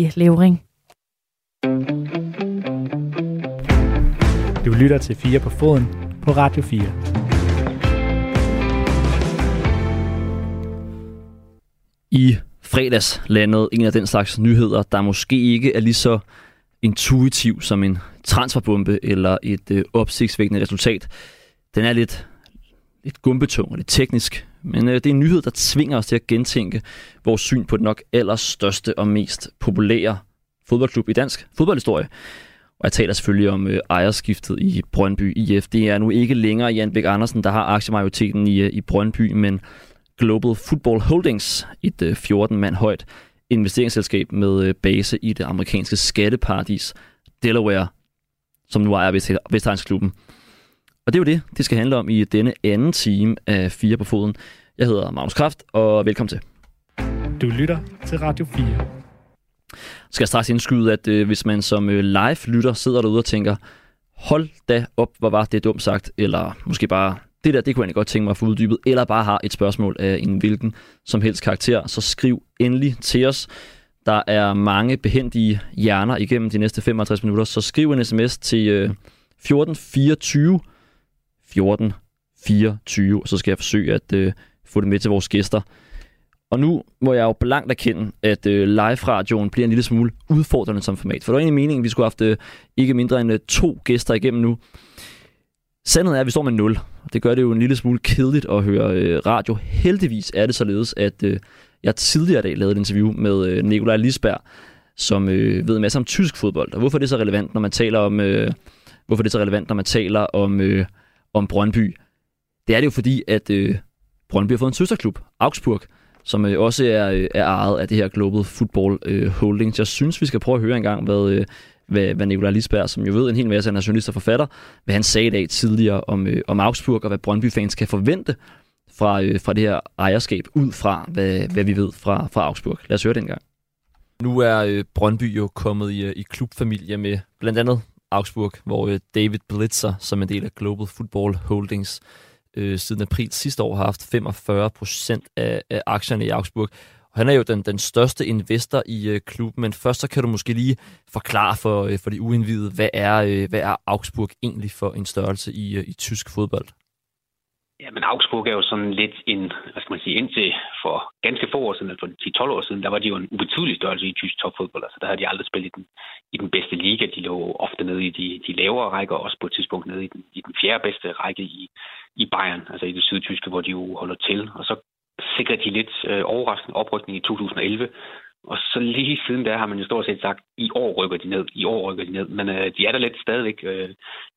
i Levering. Du lytter til 4 på foden på Radio 4. I fredags landede en af den slags nyheder, der måske ikke er lige så intuitiv som en transferbombe eller et øh, opsigtsvækkende resultat. Den er lidt, lidt gumbetung og lidt teknisk, men øh, det er en nyhed, der tvinger os til at gentænke vores syn på den nok allerstørste og mest populære fodboldklub i dansk fodboldhistorie. Og jeg taler selvfølgelig om øh, ejerskiftet i Brøndby IF. Det er nu ikke længere Jan Bæk Andersen, der har aktiemajoriteten i, øh, i Brøndby, men Global Football Holdings, et øh, 14-mand højt investeringsselskab med øh, base i det amerikanske skatteparadis Delaware, som nu ejer Vestegnsklubben. Og det er jo det, det skal handle om i denne anden time af Fire på Foden. Jeg hedder Magnus Kraft, og velkommen til. Du lytter til Radio 4. Skal jeg straks indskyde, at øh, hvis man som øh, live-lytter sidder derude og tænker, hold da op, hvor var det dumt sagt, eller måske bare, det der, det kunne jeg godt tænke mig at få uddybet, eller bare har et spørgsmål af en hvilken som helst karakter, så skriv endelig til os. Der er mange behendige hjerner igennem de næste 55 minutter, så skriv en sms til øh, 1424 1424, og så skal jeg forsøge at øh, få det med til vores gæster. Og nu må jeg jo blankt erkende, at øh, live-radioen bliver en lille smule udfordrende som format. For det er egentlig meningen, at vi skulle have haft øh, ikke mindre end øh, to gæster igennem nu. Sandheden er, at vi står med 0. Det gør det jo en lille smule kedeligt at høre øh, radio. Heldigvis er det således, at øh, jeg tidligere dag lavede et interview med øh, Nikolaj Lisberg, som øh, ved en masse om tysk fodbold. Og hvorfor er det så relevant, når man taler om, øh, hvorfor er det så relevant, når man taler om, øh, om Brøndby? Det er det jo fordi, at øh, Brøndby har fået en søsterklub, Augsburg, som øh, også er, øh, er ejet af det her Global Football øh, Holdings. Jeg synes, vi skal prøve at høre en gang, hvad, øh, hvad, hvad Nikolaj Lisberg, som jo ved en hel masse, af journalist og forfatter, hvad han sagde i dag tidligere om, øh, om Augsburg, og hvad Brøndby-fans kan forvente fra, øh, fra det her ejerskab, ud fra, hvad, hvad vi ved fra, fra Augsburg. Lad os høre det en gang. Nu er øh, Brøndby jo kommet i, øh, i klubfamilie med blandt andet Augsburg, hvor øh, David Blitzer, som en del af Global Football Holdings, øh, siden april sidste år har haft 45 procent af, af aktierne i Augsburg. Og han er jo den, den største investor i øh, klubben, men først så kan du måske lige forklare for, øh, for de uindvidede, hvad er, øh, hvad er Augsburg egentlig for en størrelse i, øh, i tysk fodbold? Ja, men Augsburg er jo sådan lidt en, hvad skal man sige, indtil for ganske få år siden, altså for 10-12 år siden, der var de jo en ubetydelig størrelse i tysk topfodbold. Altså der havde de aldrig spillet i den, i den bedste liga. De lå ofte nede i de, de lavere rækker, også på et tidspunkt nede i den, i den fjerde bedste række i, i Bayern, altså i det sydtyske, hvor de jo holder til. Og så sikrede de lidt øh, overraskende oprykning i 2011, og så lige siden der har man jo stort set sagt, i år rykker de ned, i år rykker de ned. Men øh, de er der lidt stadigvæk. Øh,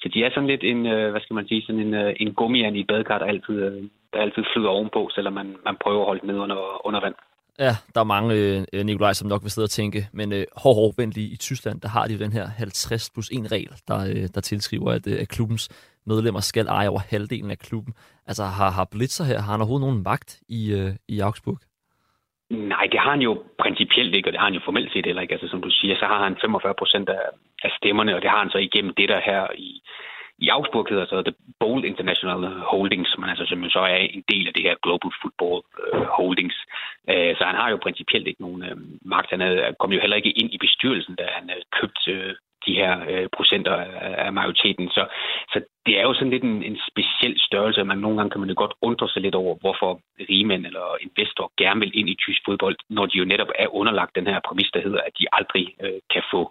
så de er sådan lidt en, øh, hvad skal man sige, sådan en, øh, en gummian i badekar, der altid, øh, der altid flyder ovenpå, selvom man, man prøver at holde dem ned under, under vand. Ja, der er mange, øh, øh Nikolaj, som nok vil sidde og tænke, men øh, hård, hård i Tyskland, der har de jo den her 50 plus 1 regel, der, øh, der tilskriver, at, øh, at klubbens medlemmer skal eje over halvdelen af klubben. Altså har, har Blitzer her, har han overhovedet nogen magt i, øh, i Augsburg? Nej, det har han jo principielt ikke, og det har han jo formelt set heller ikke. Altså som du siger, så har han 45 procent af, af stemmerne, og det har han så igennem det der her i, i Augsburg hedder så The Bold International Holdings, som, altså, som jo så er en del af det her Global Football uh, Holdings. Uh, så han har jo principielt ikke nogen uh, magt. Han kom jo heller ikke ind i bestyrelsen, da han uh, købte uh, de her øh, procenter af majoriteten. Så, så det er jo sådan lidt en, en speciel størrelse, man nogle gange kan man jo godt undre sig lidt over, hvorfor rigmænd eller investor gerne vil ind i tysk fodbold, når de jo netop er underlagt den her præmis, der hedder, at de aldrig øh, kan få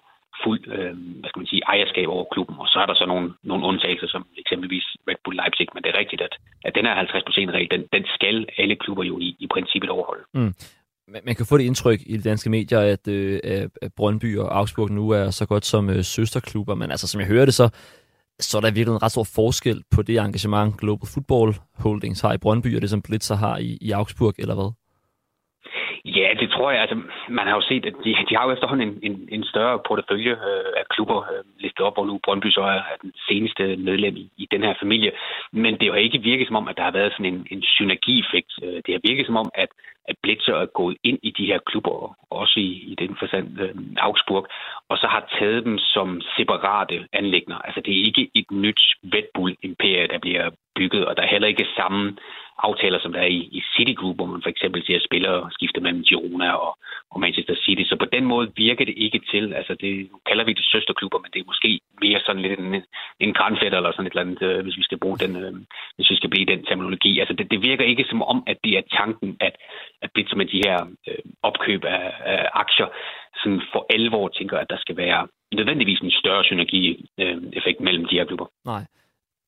fuld øh, hvad skal man sige, ejerskab over klubben. Og så er der så nogle, nogle undtagelser, som eksempelvis Red Bull Leipzig, men det er rigtigt, at, at den her 50%-regel, den, den skal alle klubber jo i, i princippet overholde. Mm. Man kan få det indtryk i de danske medier, at, øh, at Brøndby og Augsburg nu er så godt som øh, søsterklubber, men altså som jeg hører det, så, så er der virkelig en ret stor forskel på det engagement Global Football Holdings har i Brøndby, og det som Blitzer har i, i Augsburg, eller hvad? Ja, det tror jeg. Altså, man har jo set, at de, de har jo efterhånden en, en, en større portefølje øh, af klubber øh, listet op, hvor nu Brøndby så er, er den seneste medlem i, i den her familie. Men det har ikke virket som om, at der har været sådan en, en synergieffekt. Øh, det har virket som om, at, at Blitzer er gået ind i de her klubber, også i, i den forstand øh, Augsburg, og så har taget dem som separate anlægner. Altså det er ikke et nyt Red Bull-imperie, der bliver bygget, og der er heller ikke samme aftaler, som der er i, i City Group, hvor man for eksempel ser spillere skifte mellem Girona og, og Manchester City. Så på den måde virker det ikke til. Altså det nu kalder vi det søsterklubber, men det er måske mere sådan lidt en, en grænfætter eller sådan et eller andet, øh, hvis vi skal bruge den, øh, hvis vi skal blive den terminologi. Altså det, det virker ikke som om, at det er tanken, at, at blive med de her øh, opkøb af, af aktier, sådan for alvor tænker, at der skal være nødvendigvis en større synergi-effekt mellem de her klubber. Nej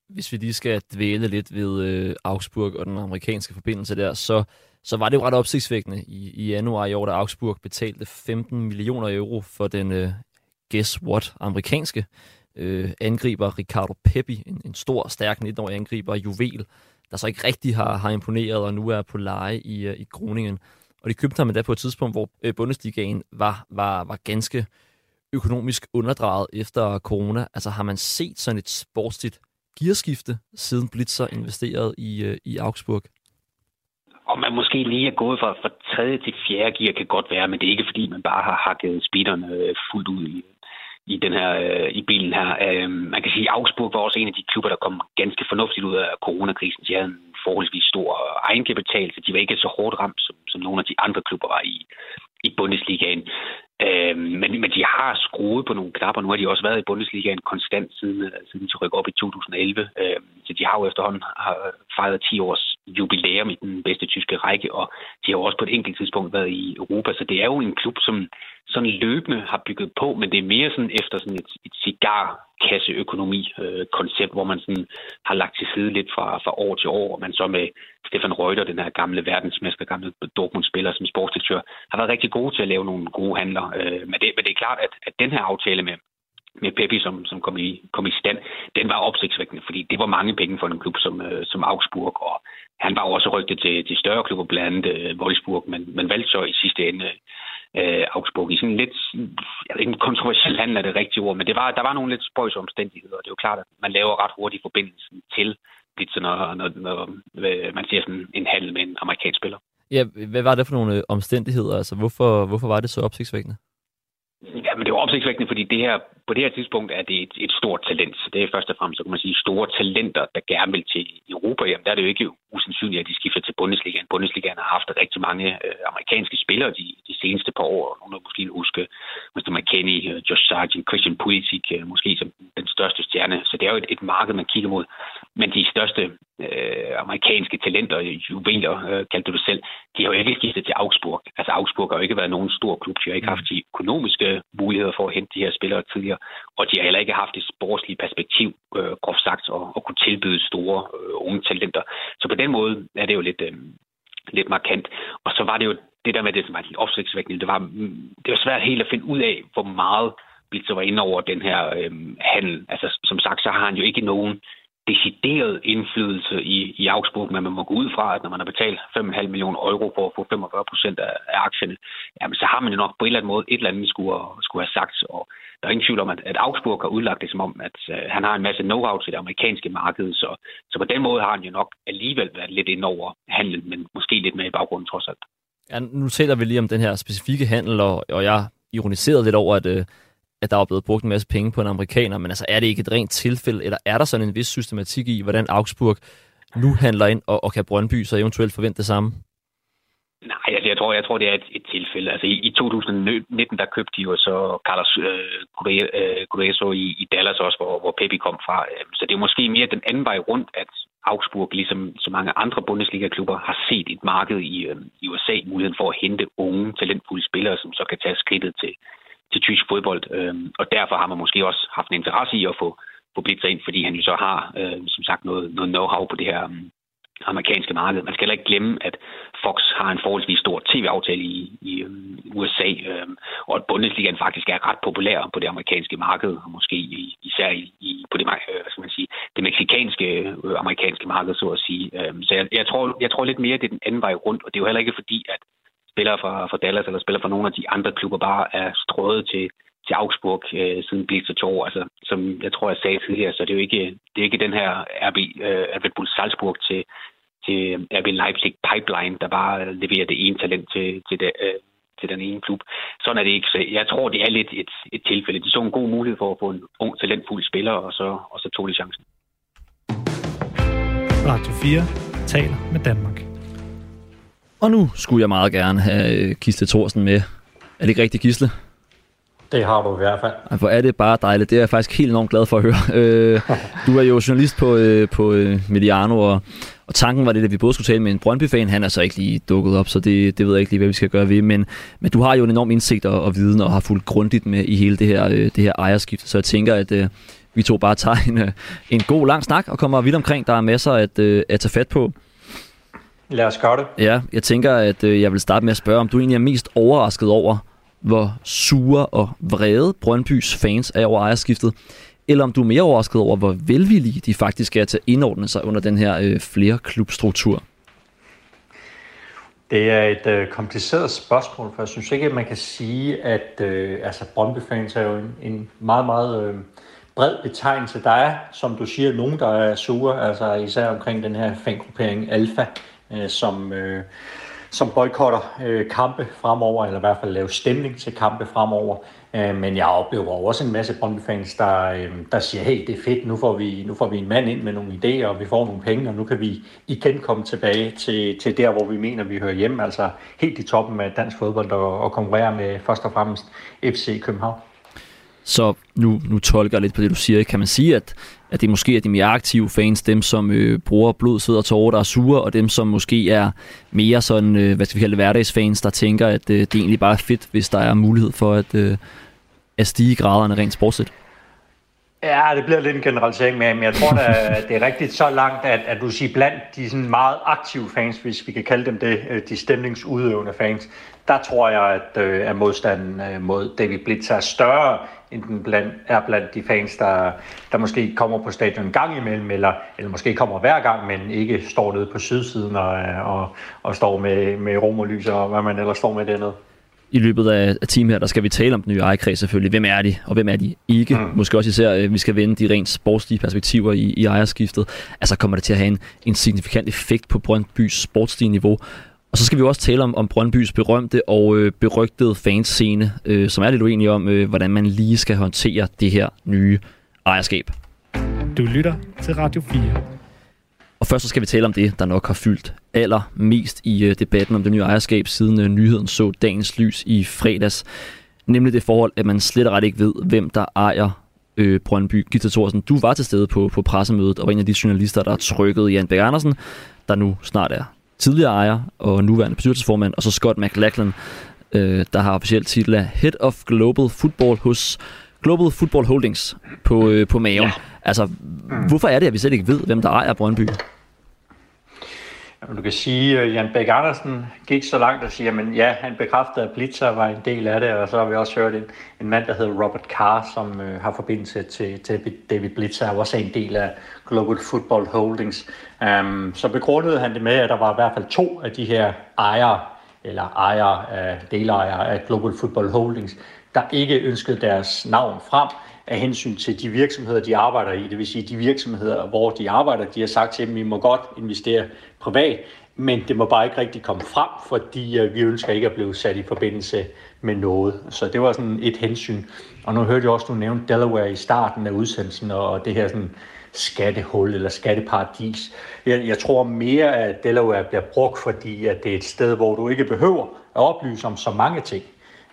hvis vi lige skal dvæle lidt ved øh, Augsburg og den amerikanske forbindelse der, så, så var det jo ret opsigtsvækkende i, i januar i år, da Augsburg betalte 15 millioner euro for den, øh, guess what, amerikanske øh, angriber Ricardo Pepi, en, en stor, stærk 19-årig angriber, juvel, der så ikke rigtig har, har imponeret og nu er på leje i, øh, i Groningen. Og de købte ham endda på et tidspunkt, hvor øh, Bundesligaen var, var, var ganske økonomisk underdrejet efter corona. Altså har man set sådan et sportsligt gearskifte, siden Blitzer investerede i, øh, i Augsburg? Og man måske lige er gået fra, fra tredje til fjerde gear, kan godt være, men det er ikke fordi, man bare har hakket speederne øh, fuldt ud i, i den her øh, i bilen her. Øh, man kan sige, at Augsburg var også en af de klubber, der kom ganske fornuftigt ud af coronakrisen. De havde en forholdsvis stor egenkapital, så de var ikke så hårdt ramt, som, som nogle af de andre klubber var i, i Bundesligaen. Øh, men, men de har skruet på nogle knapper. Nu har de også været i Bundesligaen konstant siden, øh, siden de rykkede op i 2011. Øh, så de har jo efterhånden har fejret 10 års jubilæum i den bedste tyske række, og de har jo også på et enkelt tidspunkt været i Europa. Så det er jo en klub, som sådan løbende har bygget på, men det er mere sådan efter sådan et, et cigarkasseøkonomi-koncept, øh, hvor man sådan har lagt til side lidt fra, fra år til år, og man så med Stefan Reuter, den her gamle verdensmester, gamle Dortmund-spiller som sportsdirektør, har været rigtig gode til at lave nogle gode handler. Øh, men, det, men det er klart, at, at den her aftale med, med Peppi, som, som kom, i, kom i stand, den var opsigtsvækkende, fordi det var mange penge for en klub som, øh, som Augsburg, og han var også rygtet til, til større klubber, blandt andet øh, Wolfsburg, men, men valgte så i sidste ende øh, Augsburg i sådan lidt, jeg ved en kontroversiel handel er det rigtige ord, men det var, der var nogle lidt spøjs omstændigheder, og det er jo klart, at man laver ret hurtigt forbindelsen til Blitzer, når, når, når man ser sådan en handel med en amerikansk spiller. Ja, hvad var det for nogle øh, omstændigheder? Altså, hvorfor, hvorfor var det så opsigtsvækkende? Ja, men det var opsigtsvækkende, fordi det her, på det her tidspunkt er det et, et stort talent. Så det er først og fremmest, så kan man sige, store talenter, der gerne vil til Europa. Jamen, der er det jo ikke usandsynligt, at de skifter til Bundesligaen. Bundesligaen har haft rigtig mange øh, amerikanske spillere de, de seneste par år. Nogle måske huske Mr. McKinney, øh, Josh Sargent, Christian Pulisic, øh, måske som den største stjerne. Så det er jo et, et marked, man kigger mod. Men de største øh, amerikanske talenter, juveler, øh, kaldte du selv, de har jo ikke skiftet til Augsburg. Altså Augsburg har jo ikke været nogen stor klub. De har ikke haft de økonomiske muligheder for at hente de her spillere tidligere. Og de har heller ikke haft et sportsligt perspektiv, øh, groft sagt, at, at kunne tilbyde store øh, unge talenter. Så på den måde er det jo lidt, øh, lidt markant. Og så var det jo det der med det, som var lidt opsigtsvækkende. Det var, det var svært helt at finde ud af, hvor meget Blitzer var inde over den her øh, handel. Altså, som sagt, så har han jo ikke nogen decideret indflydelse i, i Augsburg, men man må gå ud fra, at når man har betalt 5,5 millioner euro for at få 45 procent af, af aktierne, jamen, så har man jo nok på en eller anden måde et eller andet skulle, skulle have sagt. Og der er ingen tvivl om, at, at Augsburg har udlagt det som om, at øh, han har en masse know-how til det amerikanske marked, så, så på den måde har han jo nok alligevel været lidt ind over handlen, men måske lidt med i baggrunden trods alt. Ja, nu taler vi lige om den her specifikke handel, og, og jeg ironiserede lidt over, at øh, at der er blevet brugt en masse penge på en amerikaner, men altså er det ikke et rent tilfælde, eller er der sådan en vis systematik i, hvordan Augsburg nu handler ind, og, og kan Brøndby så eventuelt forvente det samme? Nej, altså, jeg tror, jeg tror det er et, et tilfælde. Altså, i, i 2019, der købte de jo så Carlos øh, Grueso øh, i, i Dallas også, hvor, hvor Pepe kom fra. Øhm, så det er måske mere den anden vej rundt, at Augsburg, ligesom så mange andre Bundesliga-klubber, har set et marked i, øh, i USA, muligheden for at hente unge, talentfulde spillere, som så kan tage skridtet til, til tysk fodbold. Øh, og derfor har man måske også haft en interesse i at få, få Blitzer ind, fordi han jo så har, øh, som sagt, noget, noget know-how på det her øh, amerikanske marked. Man skal heller ikke glemme, at Fox har en forholdsvis stor tv-aftale i, i øh, USA, øh, og at Bundesligaen faktisk er ret populær på det amerikanske marked, og måske især i, i, på det, øh, hvad skal man sige, det meksikanske øh, amerikanske marked, så at sige. Øh, så jeg, jeg, tror, jeg tror lidt mere, det er den anden vej rundt, og det er jo heller ikke fordi, at spillere fra, fra Dallas eller spillere fra nogle af de andre klubber bare er strået til, til Augsburg øh, siden Blitzer to år. Altså, som jeg tror, jeg sagde tidligere, så det er jo ikke, det er ikke den her RB, øh, Red Bull Salzburg til, til øh, RB Leipzig pipeline, der bare leverer det ene talent til, til, det, øh, til den ene klub. Sådan er det ikke. Så jeg tror, det er lidt et, et tilfælde. De så en god mulighed for at få en ung, talentfuld spiller, og så, og så tog de chancen. Radio 4 taler med Danmark. Og nu skulle jeg meget gerne have øh, Gisle Thorsen med. Er det ikke rigtigt, Gisle? Det har du i hvert fald. Ej, Hvor er det bare dejligt. Det er jeg faktisk helt enormt glad for at høre. Øh, du er jo journalist på, øh, på øh, Mediano, og, og tanken var det, at vi både skulle tale med en Brøndby-fan. Han er så ikke lige dukket op, så det, det ved jeg ikke lige, hvad vi skal gøre ved. Men, men du har jo en enorm indsigt og, og viden, og har fulgt grundigt med i hele det her, øh, det her ejerskift. Så jeg tænker, at øh, vi to bare tager en, øh, en god lang snak og kommer vidt omkring. Der er masser at, øh, at tage fat på. Lad os gøre det. Ja, jeg tænker, at øh, jeg vil starte med at spørge, om du egentlig er mest overrasket over, hvor sure og vrede Brøndbys fans er over ejerskiftet, eller om du er mere overrasket over, hvor velvillige de faktisk er til at indordne sig under den her øh, flere klubstruktur. Det er et øh, kompliceret spørgsmål, for jeg synes ikke, at man kan sige, at øh, altså Brøndby-fans er jo en, en meget, meget øh, bred betegnelse. Der er, som du siger, nogen, der er sure, altså især omkring den her fangruppering Alfa, øh, som, øh, som boykotter øh, kampe fremover, eller i hvert fald laver stemning til kampe fremover. Øh, men jeg oplever også en masse Brøndby-fans, der, øh, der siger, hey, det er fedt, nu får, vi, nu får vi en mand ind med nogle idéer, og vi får nogle penge, og nu kan vi igen komme tilbage til, til der, hvor vi mener, vi hører hjemme, altså helt i toppen af dansk fodbold og, og konkurrere med først og fremmest FC København. Så nu, nu tolker jeg lidt på det, du siger. Kan man sige, at, at det måske er de mere aktive fans, dem som øh, bruger blod, sved og tårer, der er sure, og dem som måske er mere sådan, øh, hvad skal vi kalde det, hverdagsfans, der tænker, at øh, det egentlig bare er fedt, hvis der er mulighed for at, øh, at stige graderne rent sportsligt? Ja, det bliver lidt en generalisering, men jeg tror, at det er rigtigt så langt, at, at du siger blandt de sådan meget aktive fans, hvis vi kan kalde dem det, øh, de stemningsudøvende fans, der tror jeg, at, øh, at modstanden øh, mod David Blitz er større, end den blandt, er blandt de fans, der, der måske kommer på stadion en gang imellem, eller, eller måske kommer hver gang, men ikke står nede på sydsiden og, og, og står med, med romerlys og hvad man ellers står med dernede i løbet af, team her, der skal vi tale om den nye ejerkreds selvfølgelig. Hvem er de, og hvem er de ikke? Mm. Måske også især, øh, vi skal vende de rent sportslige perspektiver i, i ejerskiftet. Altså kommer det til at have en, en signifikant effekt på Brøndbys sportslige niveau. Og så skal vi også tale om, om Brøndbys berømte og øh, berygtede fanscene, øh, som er lidt uenige om, øh, hvordan man lige skal håndtere det her nye ejerskab. Du lytter til Radio 4. Og først så skal vi tale om det, der nok har fyldt allermest i øh, debatten om det nye ejerskab, siden øh, nyheden så dagens lys i fredags. Nemlig det forhold, at man slet og ret ikke ved, hvem der ejer øh, Brøndby. Gita Thorsen, du var til stede på, på pressemødet og var en af de journalister, der trykkede Jan Bæk Andersen, der nu snart er tidligere ejer og nuværende bestyrelsesformand, og så Scott McLachlan, øh, der har officielt titel af Head of Global Football hos Global Football Holdings på, øh, på maven. Ja. Altså, mm. hvorfor er det, at vi slet ikke ved, hvem der ejer Brøndby? Du kan sige, at Jan Bæk Andersen gik så langt og siger, men ja, han bekræftede, at Blitzer var en del af det, og så har vi også hørt en, en mand, der hedder Robert Carr, som øh, har forbindelse til, til David Blitzer, og også en del af Global Football Holdings. Um, så begrundede han det med, at der var i hvert fald to af de her ejere, eller ejere øh, af delejere af Global Football Holdings, der ikke ønskede deres navn frem, af hensyn til de virksomheder, de arbejder i. Det vil sige, de virksomheder, hvor de arbejder, de har sagt til dem, vi må godt investere privat, men det må bare ikke rigtig komme frem, fordi øh, vi ønsker ikke at blive sat i forbindelse med noget. Så det var sådan et hensyn. Og nu hørte jeg også, du nævnte Delaware i starten af udsendelsen, og det her sådan skattehul eller skatteparadis. Jeg, jeg tror mere, at Delaware bliver brugt, fordi at det er et sted, hvor du ikke behøver at oplyse om så mange ting.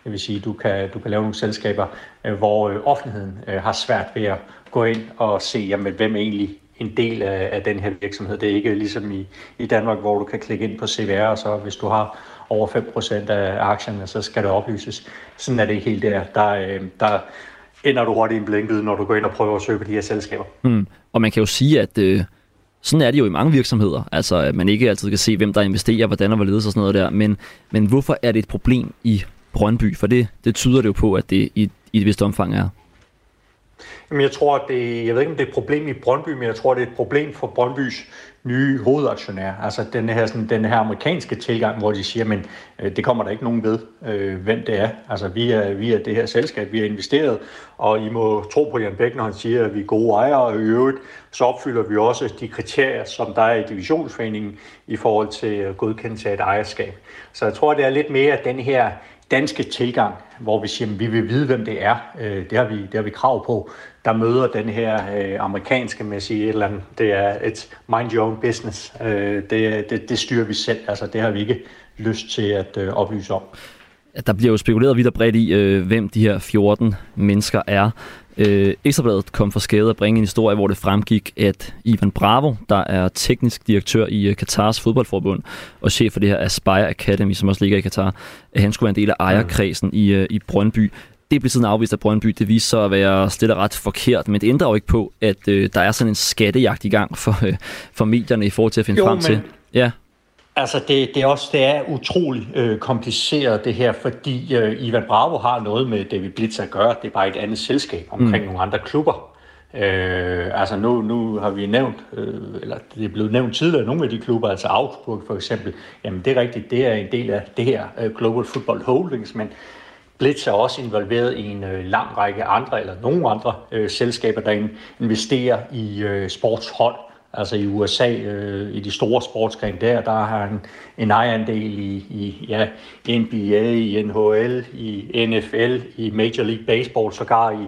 Det vil sige, at du kan, du kan lave nogle selskaber, øh, hvor øh, offentligheden øh, har svært ved at gå ind og se, jamen, hvem er egentlig en del af, af den her virksomhed. Det er ikke ligesom i, i Danmark, hvor du kan klikke ind på CVR, og så hvis du har over 5% af aktierne, så skal det oplyses. Sådan er det ikke helt der. Der, der ender du hurtigt i en blinket, når du går ind og prøver at søge på de her selskaber. Mm. Og man kan jo sige, at øh, sådan er det jo i mange virksomheder. Altså, at man ikke altid kan se, hvem der investerer, hvordan og hvorledes og sådan noget der. Men, men hvorfor er det et problem i Brøndby? For det, det tyder det jo på, at det i, i et vist omfang er. Jamen, jeg tror, at det, jeg ved ikke, om det er et problem i Brøndby, men jeg tror, det er et problem for Brøndbys nye hovedaktionær. Altså den her, sådan, den her amerikanske tilgang, hvor de siger, men øh, det kommer der ikke nogen ved, øh, hvem det er. Altså vi er, vi er det her selskab, vi har investeret, og I må tro på Jan Bæk, når han siger, at vi er gode ejere, og i øvrigt, så opfylder vi også de kriterier, som der er i divisionsforeningen i forhold til godkendelse af et ejerskab. Så jeg tror, det er lidt mere den her danske tilgang, hvor vi siger, at vi vil vide, hvem det er. Øh, det, har vi, det har vi krav på. Der møder den her øh, amerikanske med at sige et eller andet. Det er et mind your own business. Øh, det, det, det styrer vi selv. Altså, det har vi ikke lyst til at øh, oplyse om. Der bliver jo spekuleret vidt og bredt i, øh, hvem de her 14 mennesker er. Øh, Ekstrabladet kom for skade at bringe en historie, hvor det fremgik, at Ivan Bravo, der er teknisk direktør i øh, Katars fodboldforbund og chef for det her Aspire Academy, som også ligger i Katar, at han skulle være en del af ejerkredsen i, øh, i Brøndby. Det blev siden afvist af Brøndby. Det viste sig at være stille ret forkert, men det ændrer jo ikke på, at øh, der er sådan en skattejagt i gang for, øh, for medierne i forhold til at finde jo, frem men... til. Ja. Altså, det, det, er også det er utroligt øh, kompliceret, det her, fordi øh, Ivan Bravo har noget med David Blitz at gøre. Det er bare et andet selskab omkring mm. nogle andre klubber. Øh, altså, nu, nu har vi nævnt, øh, eller det er blevet nævnt tidligere, nogle af de klubber, altså Augsburg for eksempel, jamen det er rigtigt, det er en del af det her øh, Global Football Holdings, men Blitz er også involveret i en øh, lang række andre, eller nogle andre øh, selskaber, der investerer i øh, sportshold. Altså i USA, øh, i de store sportsgrene der, der har han en ejerandel i, i ja, NBA, i NHL, i NFL, i Major League Baseball, sågar i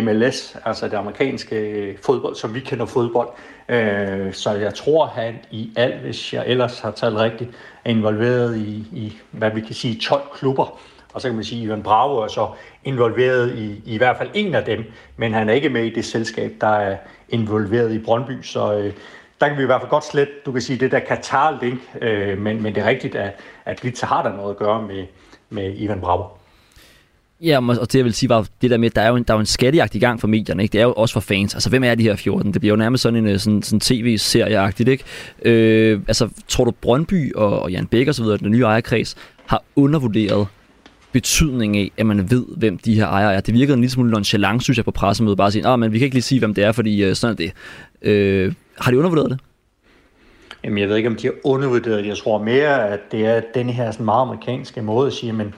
MLS, altså det amerikanske øh, fodbold, som vi kender fodbold. Øh, så jeg tror, han i alt, hvis jeg ellers har talt rigtigt, er involveret i, i hvad vi kan sige, 12 klubber. Og så kan man sige, at Ivan Bravo er så involveret i, i hvert fald en af dem, men han er ikke med i det selskab, der er involveret i Brøndby, så øh, der kan vi i hvert fald godt slet, du kan sige, det der Katar-link, øh, men, men det er rigtigt, at, at Blitzer har der noget at gøre med, med Ivan Bravo. Ja, og det jeg vil sige var det der med, at der er jo en, der er jo en skattejagt i gang for medierne, ikke? Det er jo også for fans. Altså, hvem er de her 14? Det bliver jo nærmest sådan en øh, sådan, sådan tv-serieagtigt, ikke? Øh, altså, tror du Brøndby og, og Jan Bæk og så videre, den nye ejerkreds, har undervurderet betydning af, at man ved, hvem de her ejere er. Det virkede en lille smule nonchalant, synes jeg, på pressemødet. Bare at sige, ah, men vi kan ikke lige sige, hvem det er, fordi øh, sådan er det. Øh, har de undervurderet det? Jamen, jeg ved ikke, om de har undervurderet det. Jeg tror mere, at det er den her sådan meget amerikanske måde at sige, men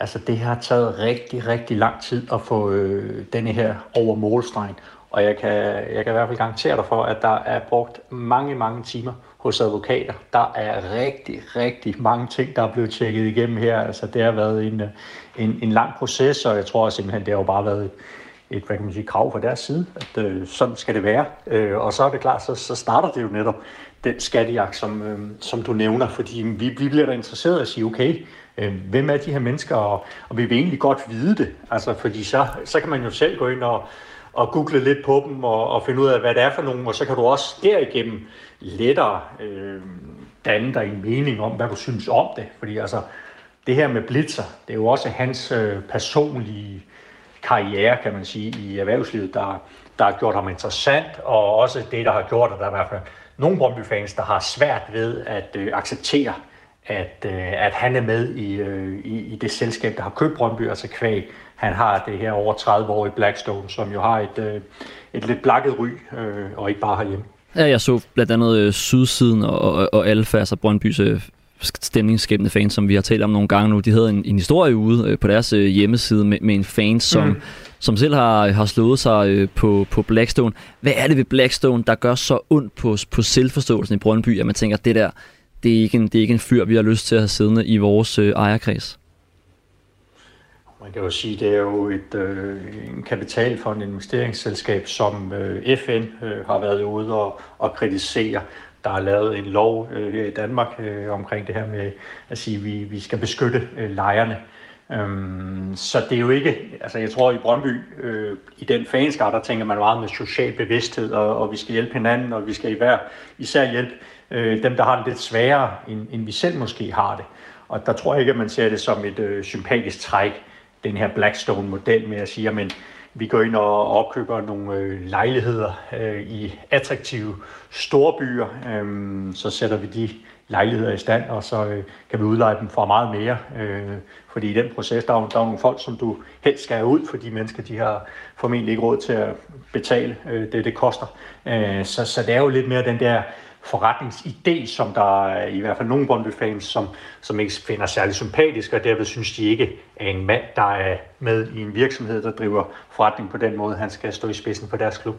altså, det har taget rigtig, rigtig lang tid at få øh, denne her over målstregen. Og jeg kan, jeg kan i hvert fald garantere dig for, at der er brugt mange, mange timer hos advokater. Der er rigtig, rigtig mange ting, der er blevet tjekket igennem her. Altså, det har været en, en, en lang proces, og jeg tror simpelthen, det har jo bare været et, et hvad kan man sige, krav fra deres side, at øh, sådan skal det være. Øh, og så er det klart, så, så starter det jo netop den skattejagt, som, øh, som du nævner, fordi vi, vi bliver da interesseret at sige, okay, øh, hvem er de her mennesker, og, og vi vil egentlig godt vide det, altså, fordi så, så kan man jo selv gå ind og, og google lidt på dem og, og finde ud af, hvad det er for nogen, og så kan du også derigennem lettere øh, danne dig en mening om, hvad du synes om det. Fordi altså, det her med Blitzer, det er jo også hans øh, personlige karriere, kan man sige, i erhvervslivet, der, der har gjort ham interessant, og også det, der har gjort, at der er i hvert fald nogle Brøndby-fans, der har svært ved at øh, acceptere, at, øh, at han er med i, øh, i, i det selskab, der har købt Brøndby, altså Kvæg. Han har det her over 30 år i Blackstone, som jo har et, øh, et lidt blakket ry, øh, og ikke bare herhjemme. Ja, jeg så blandt andet øh, Sydsiden og, og, og Alfa, altså Brøndbys øh, stemningsskabende fans, som vi har talt om nogle gange nu. De havde en, en historie ude øh, på deres øh, hjemmeside med, med en fan, som, mm. som selv har, har slået sig øh, på, på Blackstone. Hvad er det ved Blackstone, der gør så ondt på, på selvforståelsen i Brøndby, at man tænker, at det der, det er, ikke en, det er ikke en fyr, vi har lyst til at have siddende i vores øh, ejerkreds? Man kan jo sige, at det er jo et, øh, en kapital for en investeringsselskab, som øh, FN øh, har været ude og, og kritisere. Der er lavet en lov øh, her i Danmark øh, omkring det her med at sige, at vi, vi skal beskytte øh, lejerne. Øhm, så det er jo ikke, altså jeg tror i Brøndby, øh, i den fanskar, der tænker man meget med social bevidsthed, og, og vi skal hjælpe hinanden, og vi skal i hver især hjælpe øh, dem, der har det lidt sværere, end, end vi selv måske har det. Og der tror jeg ikke, at man ser det som et øh, sympatisk træk den her Blackstone-model med at sige, at vi går ind og opkøber nogle øh, lejligheder øh, i attraktive storbyer, øh, så sætter vi de lejligheder i stand, og så øh, kan vi udleje dem for meget mere. Øh, fordi i den proces, der er, der er nogle folk, som du helst skal have ud, for de mennesker, de har formentlig ikke råd til at betale øh, det, det koster. Øh, så, så det er jo lidt mere den der forretningsidé, som der er i hvert fald nogle Brøndby-fans, som, som ikke finder særlig sympatisk, og derved synes de ikke, at en mand, der er med i en virksomhed, der driver forretning på den måde, han skal stå i spidsen for deres klub.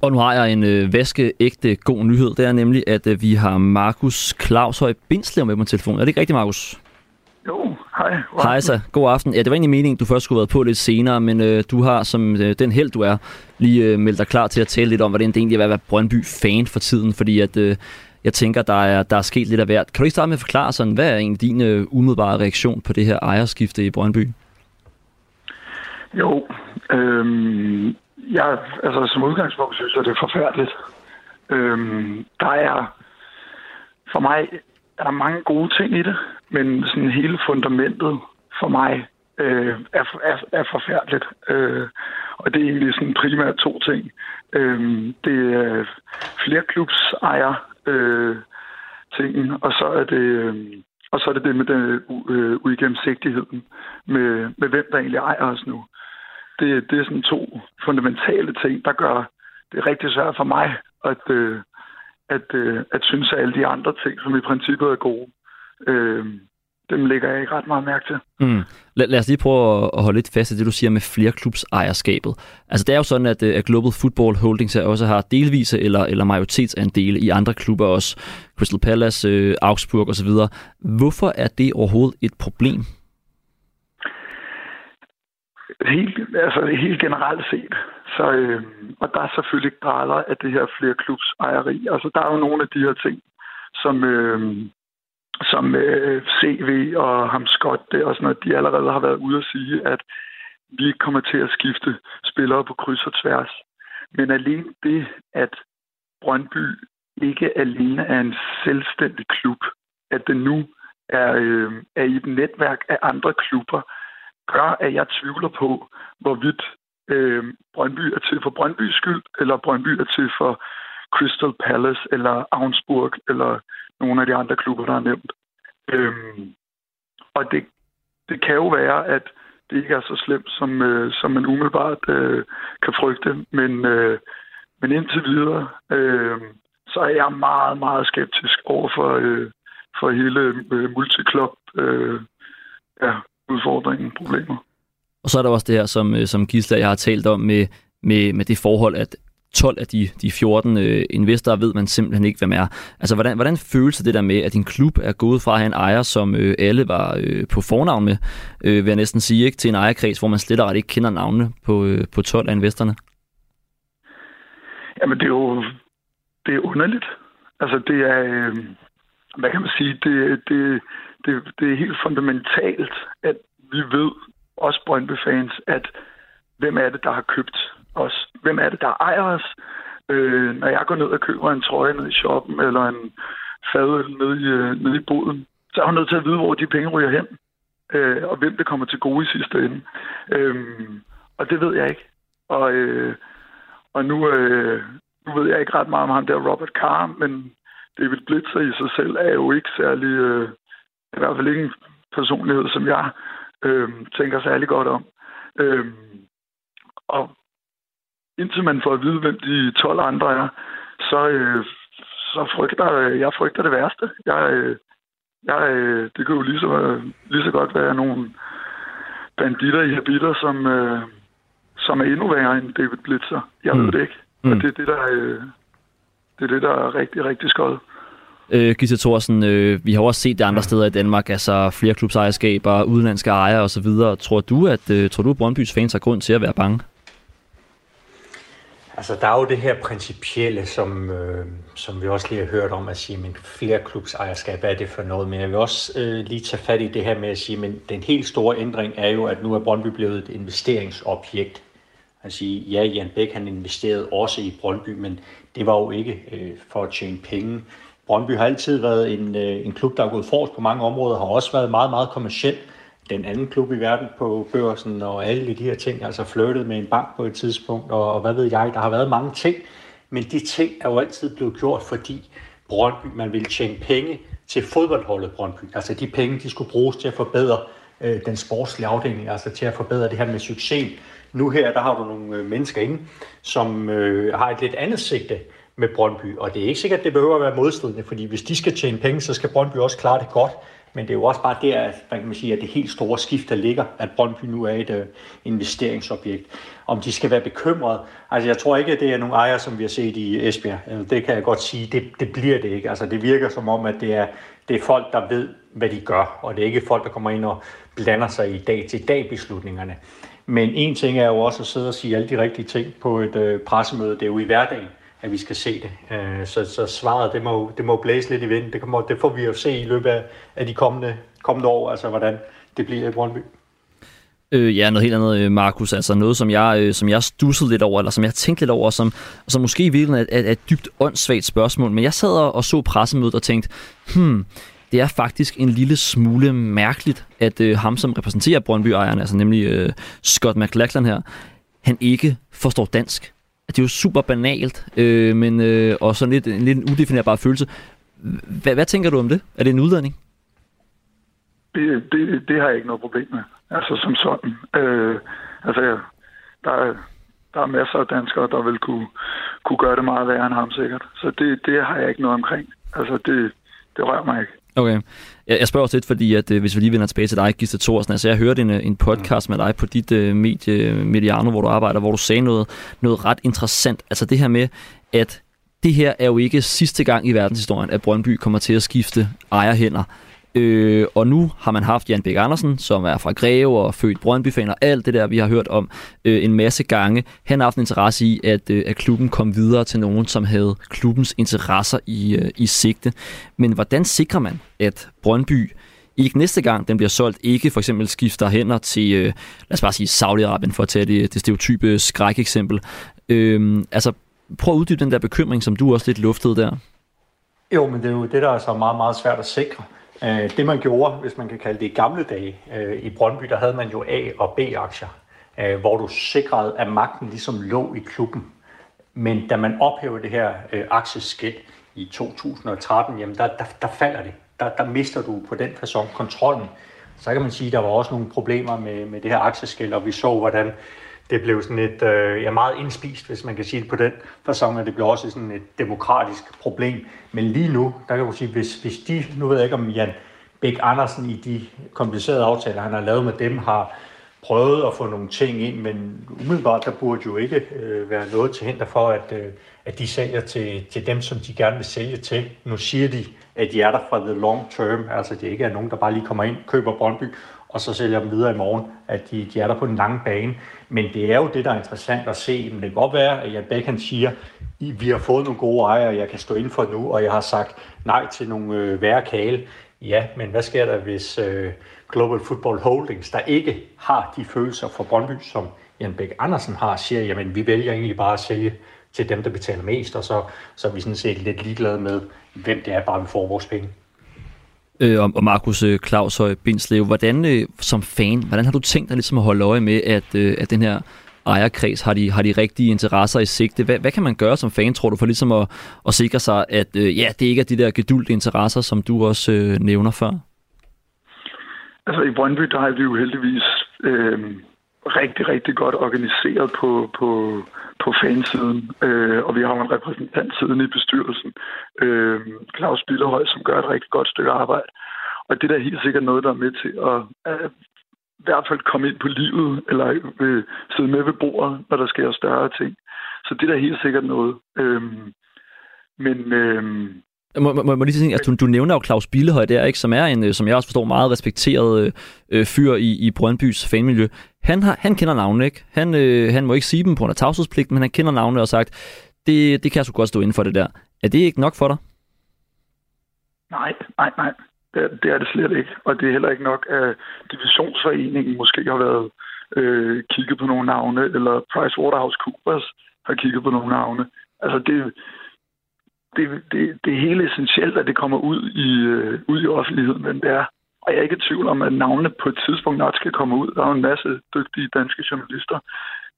Og nu har jeg en øh, vaskeægte god nyhed. Det er nemlig, at øh, vi har Markus Claushøj Bindslev med på telefonen. Er det ikke rigtigt, Markus? Jo, hej. Hej så, god aften. Ja, det var egentlig meningen, du først skulle have været på lidt senere, men øh, du har, som øh, den held du er, lige øh, meldt dig klar til at tale lidt om, hvordan det egentlig er at være Brøndby-fan for tiden, fordi at, øh, jeg tænker, der er, der er sket lidt af hvert. Kan du ikke starte med at forklare sådan, hvad er egentlig din øh, umiddelbare reaktion på det her ejerskifte i Brøndby? Jo, øhm, jeg, altså som udgangspunkt synes jeg, det er forfærdeligt. Øhm, der er, for mig er der mange gode ting i det, men sådan hele fundamentet for mig øh, er, er, er forfærdeligt. Øh, og det er egentlig sådan primært to ting. Øh, det er flere klubs ejer øh, tingen, og så er det øh, og så er det det med den øh, uigennemsigtigheden med, med hvem der egentlig ejer os nu. Det, det er sådan to fundamentale ting, der gør det rigtig svært for mig at, øh, at, øh, at synes, at alle de andre ting, som i princippet er gode, øh, dem lægger jeg ikke ret meget mærke til. Mm. Lad, lad os lige prøve at holde lidt fast i det, du siger med flerklubs ejerskabet. Altså det er jo sådan, at, øh, at Global Football Holdings også har delvise eller, eller majoritetsandele i andre klubber også. Crystal Palace, øh, Augsburg osv. Hvorfor er det overhovedet et problem? Helt, altså helt generelt set. Så, øh, og der er selvfølgelig grader af det her flere klubs ejeri. Altså der er jo nogle af de her ting, som, øh, som øh, CV og ham Scott og sådan noget, de allerede har været ude at sige, at vi kommer til at skifte spillere på kryds og tværs. Men alene det, at Brøndby ikke alene er en selvstændig klub, at den nu er, øh, er i et netværk af andre klubber, gør, at jeg tvivler på, hvorvidt øh, Brøndby er til for Brøndbys skyld, eller Brøndby er til for Crystal Palace, eller Augsburg, eller nogle af de andre klubber, der er nævnt. Øhm, og det, det kan jo være, at det ikke er så slemt, som, øh, som man umiddelbart øh, kan frygte. Men, øh, men indtil videre, øh, så er jeg meget, meget skeptisk over for, øh, for hele øh, multiklub øh, ja, udfordringen, problemer. Og så er der også det her, som, øh, som Gisler jeg har talt om med, med, med det forhold, at 12 af de, de 14 øh, investorer ved man simpelthen ikke, hvem er. Altså, hvordan, hvordan føles det der med, at din klub er gået fra at have en ejer, som øh, alle var øh, på fornavn med, øh, vil jeg næsten sige, ikke, til en ejerkreds, hvor man slet og ret ikke kender navnene på, øh, på 12 af investorerne? Jamen, det er jo det er underligt. Altså, det er, øh, hvad kan man sige, det, det, det, det er helt fundamentalt, at vi ved, os Brøndby-fans, at hvem er det, der har købt os? Hvem er det, der ejer os? Øh, når jeg går ned og køber en trøje ned i shoppen, eller en fadøl ned i, øh, ned i boden, så er hun nødt til at vide, hvor de penge ryger hen, øh, og hvem det kommer til gode i sidste ende. Øh, og det ved jeg ikke. Og, øh, og nu, øh, nu ved jeg ikke ret meget om ham der Robert Carr, men David Blitzer i sig selv er jo ikke særlig, øh, i hvert fald ikke en personlighed, som jeg øh, tænker særlig godt om. Øh, og indtil man får at vide, hvem de 12 andre er, så, øh, så frygter jeg frygter det værste. Jeg, øh, jeg, øh, det kan jo lige så, lige så godt være nogle banditter i habiter, som, øh, som er endnu værre end David Blitzer. Jeg mm. ved det ikke. Mm. Og det er det, der, øh, det er det, der er rigtig, rigtig skødt. Øh, Gisse Thorsen, øh, vi har også set det andre steder i Danmark, altså flere klubsejerskaber, udenlandske ejere osv. Tror du, at øh, tror du, at Brøndbys fans har grund til at være bange? Altså, der er jo det her principielle, som, øh, som vi også lige har hørt om at sige, men flere klubs ejerskab, hvad er det for noget? Men jeg vil også øh, lige tage fat i det her med at sige, men den helt store ændring er jo, at nu er Brøndby blevet et investeringsobjekt. Altså, ja, Jan Bæk han investerede også i Brøndby, men det var jo ikke øh, for at tjene penge. Brøndby har altid været en, øh, en klub, der har gået forrest på mange områder, har også været meget, meget kommersielt den anden klub i verden på børsen og alle de her ting, altså flirtet med en bank på et tidspunkt, og, og hvad ved jeg, der har været mange ting, men de ting er jo altid blevet gjort, fordi Brøndby, man ville tjene penge til fodboldholdet Brøndby. Altså de penge, de skulle bruges til at forbedre øh, den sportslige afdeling, altså til at forbedre det her med succes. Nu her, der har du nogle øh, mennesker inde, som øh, har et lidt andet sigte med Brøndby, og det er ikke sikkert, at det behøver at være modstridende, fordi hvis de skal tjene penge, så skal Brøndby også klare det godt. Men det er jo også bare der, at, man kan sige, at det helt store skift, der ligger, at Brøndby nu er et øh, investeringsobjekt. Om de skal være bekymrede. Altså jeg tror ikke, at det er nogle ejere, som vi har set i Esbjerg. Altså, det kan jeg godt sige, det, det bliver det ikke. Altså det virker som om, at det er det er folk, der ved, hvad de gør, og det er ikke folk, der kommer ind og blander sig i dag-til-dag beslutningerne. Men en ting er jo også at sidde og sige alle de rigtige ting på et øh, pressemøde. Det er jo i hverdagen, at vi skal se det. Øh, så, så svaret, det må, det må blæse lidt i vinden. Det, kommer, det får vi jo se i løbet af, af de kommende, kommende år, altså hvordan det bliver i Brøndby. Øh, ja, noget helt andet, øh, Markus. Altså noget, som jeg, øh, som jeg stussede lidt over, eller som jeg tænkte lidt over, som, som måske i virkeligheden er, er, er et dybt åndssvagt spørgsmål. Men jeg sad og så pressemødet og tænkte, hmm, det er faktisk en lille smule mærkeligt, at øh, ham, som repræsenterer Brøndby-ejerne, altså nemlig øh, Scott McLachlan her, han ikke forstår dansk. Det er jo super banalt, øh, men øh, og sådan lidt, en lidt udefinerbar følelse. Hvad, hvad tænker du om det? Er det en udladning? Det, det, det har jeg ikke noget problem med. Altså som sådan. Øh, altså, der er, der er masser af danskere, der vil kunne, kunne gøre det meget værre end ham sikkert. Så det, det har jeg ikke noget omkring. Altså, det, det rører mig ikke. Okay. Jeg, jeg spørger også lidt, fordi at, øh, hvis vi lige vender tilbage til dig, Gisle Thorsen, altså jeg hørte en, øh, en podcast med dig på dit uh, medie, Mediano, hvor du arbejder, hvor du sagde noget, noget ret interessant. Altså det her med, at det her er jo ikke sidste gang i verdenshistorien, at Brøndby kommer til at skifte ejerhænder. Øh, og nu har man haft Jan Bæk Andersen, som er fra Greve og født brøndby og alt det der, vi har hørt om øh, en masse gange. Han har haft en interesse i, at, øh, at klubben kom videre til nogen, som havde klubbens interesser i, øh, i sigte. Men hvordan sikrer man, at Brøndby ikke næste gang den bliver solgt, ikke for eksempel skifter hænder til, øh, lad os bare sige Saudi-Arabien, for at tage det, det stereotype skrækeksempel. Øh, altså, prøv at uddybe den der bekymring, som du også lidt luftede der. Jo, men det er jo det, der er så meget, meget svært at sikre. Øh, det man gjorde, hvis man kan kalde det i gamle dage, øh, i Brøndby, der havde man jo A- og B-aktier, øh, hvor du sikrede, at magten ligesom lå i klubben. Men da man ophævede det her øh, aktieskilt i 2013, jamen der, der, der falder det. Der, der mister du på den façon kontrollen. Så kan man sige, at der var også nogle problemer med, med det her aktieskilt, og vi så, hvordan det blev sådan et øh, ja, meget indspist, hvis man kan sige det på den fasong, at det blev også sådan et demokratisk problem. Men lige nu, der kan man sige, hvis, hvis de, nu ved jeg ikke om Jan Bæk Andersen i de komplicerede aftaler, han har lavet med dem, har prøvet at få nogle ting ind, men umiddelbart der burde jo ikke øh, være noget til hinder for, at, øh, at de sælger til, til dem, som de gerne vil sælge til. Nu siger de, at de er der fra the long term, altså det ikke er nogen, der bare lige kommer ind, køber Brøndby, og så sælger dem videre i morgen, at de, de er der på den lange bane. Men det er jo det, der er interessant at se. Men det kan godt være, at Jan Bæk han siger, vi har fået nogle gode ejere, jeg kan stå ind for nu, og jeg har sagt nej til nogle øh, værre kale. Ja, men hvad sker der, hvis øh, Global Football Holdings, der ikke har de følelser for Brøndby, som Jan Bæk Andersen har, siger, jamen vi vælger egentlig bare at sælge til dem, der betaler mest, og så, så er vi sådan set lidt ligeglade med, hvem det er, bare vi får vores penge øh, og Markus øh, Claus Høj Bindslev, hvordan øh, som fan, hvordan har du tænkt dig ligesom at holde øje med, at, øh, at den her ejerkreds har de, har de rigtige interesser i sigte? Hvad, hvad kan man gøre som fan, tror du, for ligesom at, at sikre sig, at øh, ja, det ikke er de der gedulte interesser, som du også øh, nævner før? Altså i Brøndby, der har vi jo heldigvis øh, rigtig, rigtig godt organiseret på, på, på fansiden, øh, og vi har en repræsentant siden i bestyrelsen, øh, Claus Billerhøj, som gør et rigtig godt stykke arbejde. Og det der er helt sikkert noget, der er med til at, at i hvert fald komme ind på livet, eller øh, sidde med ved bordet, når der sker større ting. Så det der er helt sikkert noget. Øh, men, øh, må, må, må lige sige, altså, du, du nævner jo Claus Billehøj der, ikke, som er en, øh, som jeg også forstår, meget respekteret øh, øh, fyr i, i Brøndbys fanmiljø. Han, har, han kender navnene, ikke? Han, øh, han må ikke sige dem på grund af tavshedspligt, men han kender navnene og sagt, det, det kan jeg så godt stå inden for det der. Er det ikke nok for dig? Nej, nej, nej. Det, det er det slet ikke. Og det er heller ikke nok, at divisionsforeningen måske har været øh, kigget på nogle navne, eller PricewaterhouseCoopers har kigget på nogle navne. Altså det, det, det, det er helt essentielt, at det kommer ud i, øh, ud i offentligheden, men det er. Og jeg er ikke i tvivl om, at navnene på et tidspunkt nok skal komme ud. Der er jo en masse dygtige danske journalister,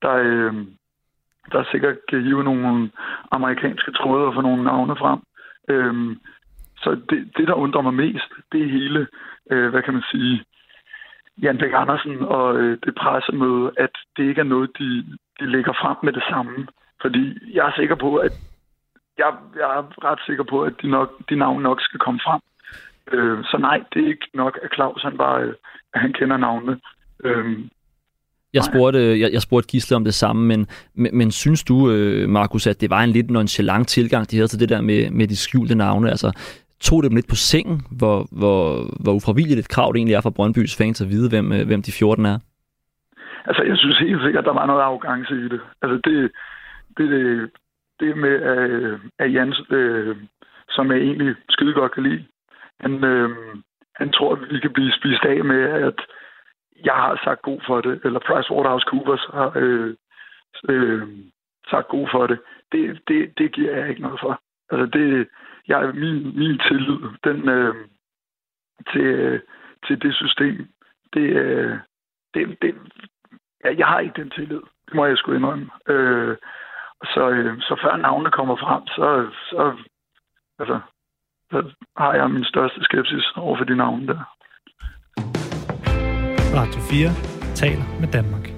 der, øh, der sikkert kan hive nogle amerikanske tråde og få nogle navne frem. Øh, så det, det, der undrer mig mest, det er hele, øh, hvad kan man sige, Jan Bæk Andersen og øh, det pressemøde, at det ikke er noget, de, de lægger frem med det samme. Fordi jeg er sikker på, at jeg, jeg er ret sikker på, at de, nok, de navne nok skal komme frem. Øh, så nej, det er ikke nok, at Claus han bare, øh, at han kender navnene. Øh, jeg spurgte, jeg, jeg spurgte Gisle om det samme, men, men, men synes du, øh, Markus, at det var en lidt nonchalant tilgang, de havde til det der med, med de skjulte navne? Altså, tog det dem lidt på sengen, hvor, hvor, hvor ufravilligt et krav det egentlig er for Brøndbys fans at vide, hvem, øh, hvem de 14 er? Altså, jeg synes helt sikkert, at der var noget arrogance i det. Altså, det, det, det, det med, at, at Jens, øh, som jeg egentlig skide godt kan lide, han, øh, han tror, at vi kan blive spist af med, at jeg har sagt god for det, eller PricewaterhouseCoopers har øh, øh, sagt god for det. Det, det, det giver jeg ikke noget for. Altså, det, jeg, min, min tillid, den, øh, til, øh, til det system, det, øh, det, det, ja, jeg har ikke den tillid. Det må jeg sgu indrømme. Øh, så, øh, så før navnene kommer frem, så, så, altså, så har jeg min største skepsis over for de navne der. Radio 4 taler med Danmark.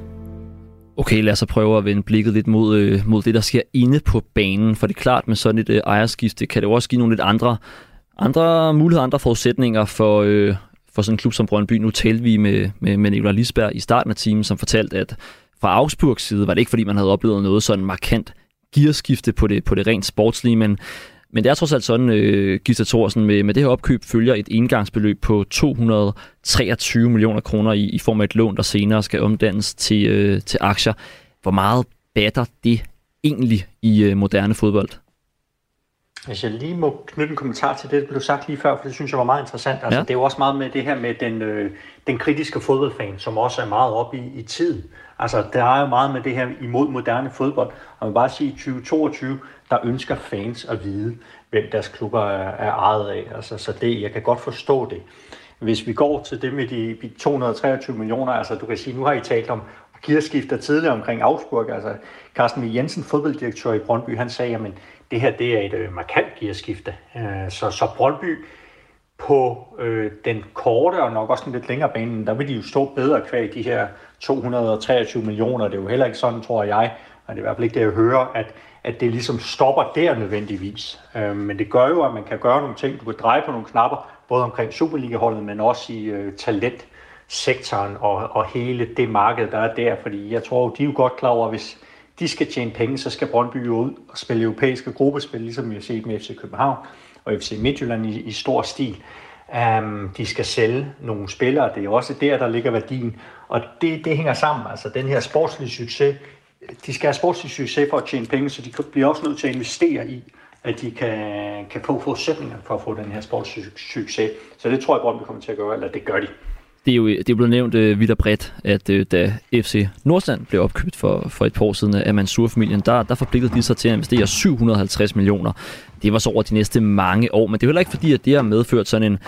Okay, lad os så prøve at vende blikket lidt mod, øh, mod det, der sker inde på banen. For det er klart, med sådan et øh, ejerskifte kan det jo også give nogle lidt andre, andre muligheder, andre forudsætninger for, øh, for sådan en klub som Brøndby. Nu talte vi med, med, med Nicolai Lisberg i starten af timen, som fortalte, at fra Augsburgs side var det ikke, fordi man havde oplevet noget sådan markant gearskifte på det, på det rent sportslige, men, men det er trods alt sådan, øh, Gita Thorsen, med, med det her opkøb følger et indgangsbeløb på 223 millioner kroner i, i form af et lån, der senere skal omdannes til, øh, til aktier. Hvor meget batter det egentlig i øh, moderne fodbold? Hvis jeg lige må knytte en kommentar til det, der blev sagt lige før, for det synes jeg var meget interessant. Altså, Ja. Det er jo også meget med det her med den, øh, den kritiske fodboldfan, som også er meget oppe i, i tid. Altså, der er jo meget med det her imod moderne fodbold. Og man vil bare sige, i 2022, der ønsker fans at vide, hvem deres klubber er, er ejet af. Altså, så det, jeg kan godt forstå det. Hvis vi går til det med de, 223 millioner, altså du kan sige, nu har I talt om gearskifter tidligere omkring Augsburg. Altså, Carsten V. Jensen, fodbolddirektør i Brøndby, han sagde, at det her det er et øh, markant gearskifte. Øh, så, så Brøndby på øh, den korte og nok også den lidt længere bane, der vil de jo stå bedre kvæg de her 223 millioner. Det er jo heller ikke sådan, tror jeg, og det er i hvert fald ikke det, jeg hører, at, at det ligesom stopper der nødvendigvis. Øh, men det gør jo, at man kan gøre nogle ting. Du kan dreje på nogle knapper, både omkring Superliga-holdet, men også i øh, talentsektoren og, og hele det marked, der er der. Fordi jeg tror, de er jo godt klar over, at hvis de skal tjene penge, så skal Brøndby jo ud og spille europæiske gruppespil, ligesom vi har set med FC København og FC Midtjylland i, i stor stil. Um, de skal sælge nogle spillere, det er også der, der ligger værdien. Og det, det hænger sammen, altså den her sportslige succes, de skal have sportslig succes for at tjene penge, så de bliver også nødt til at investere i, at de kan, kan få forudsætninger for at få den her sportslige succes. Så det tror jeg, Brøndby kommer til at gøre, eller det gør de. Det er jo det er blevet nævnt øh, vidt og bredt, at øh, da FC Nordsjælland blev opkøbt for, for et par år siden af Mansour-familien, der, der forpligtede de sig til at investere 750 millioner. Det var så over de næste mange år, men det er jo heller ikke fordi, at det har medført sådan en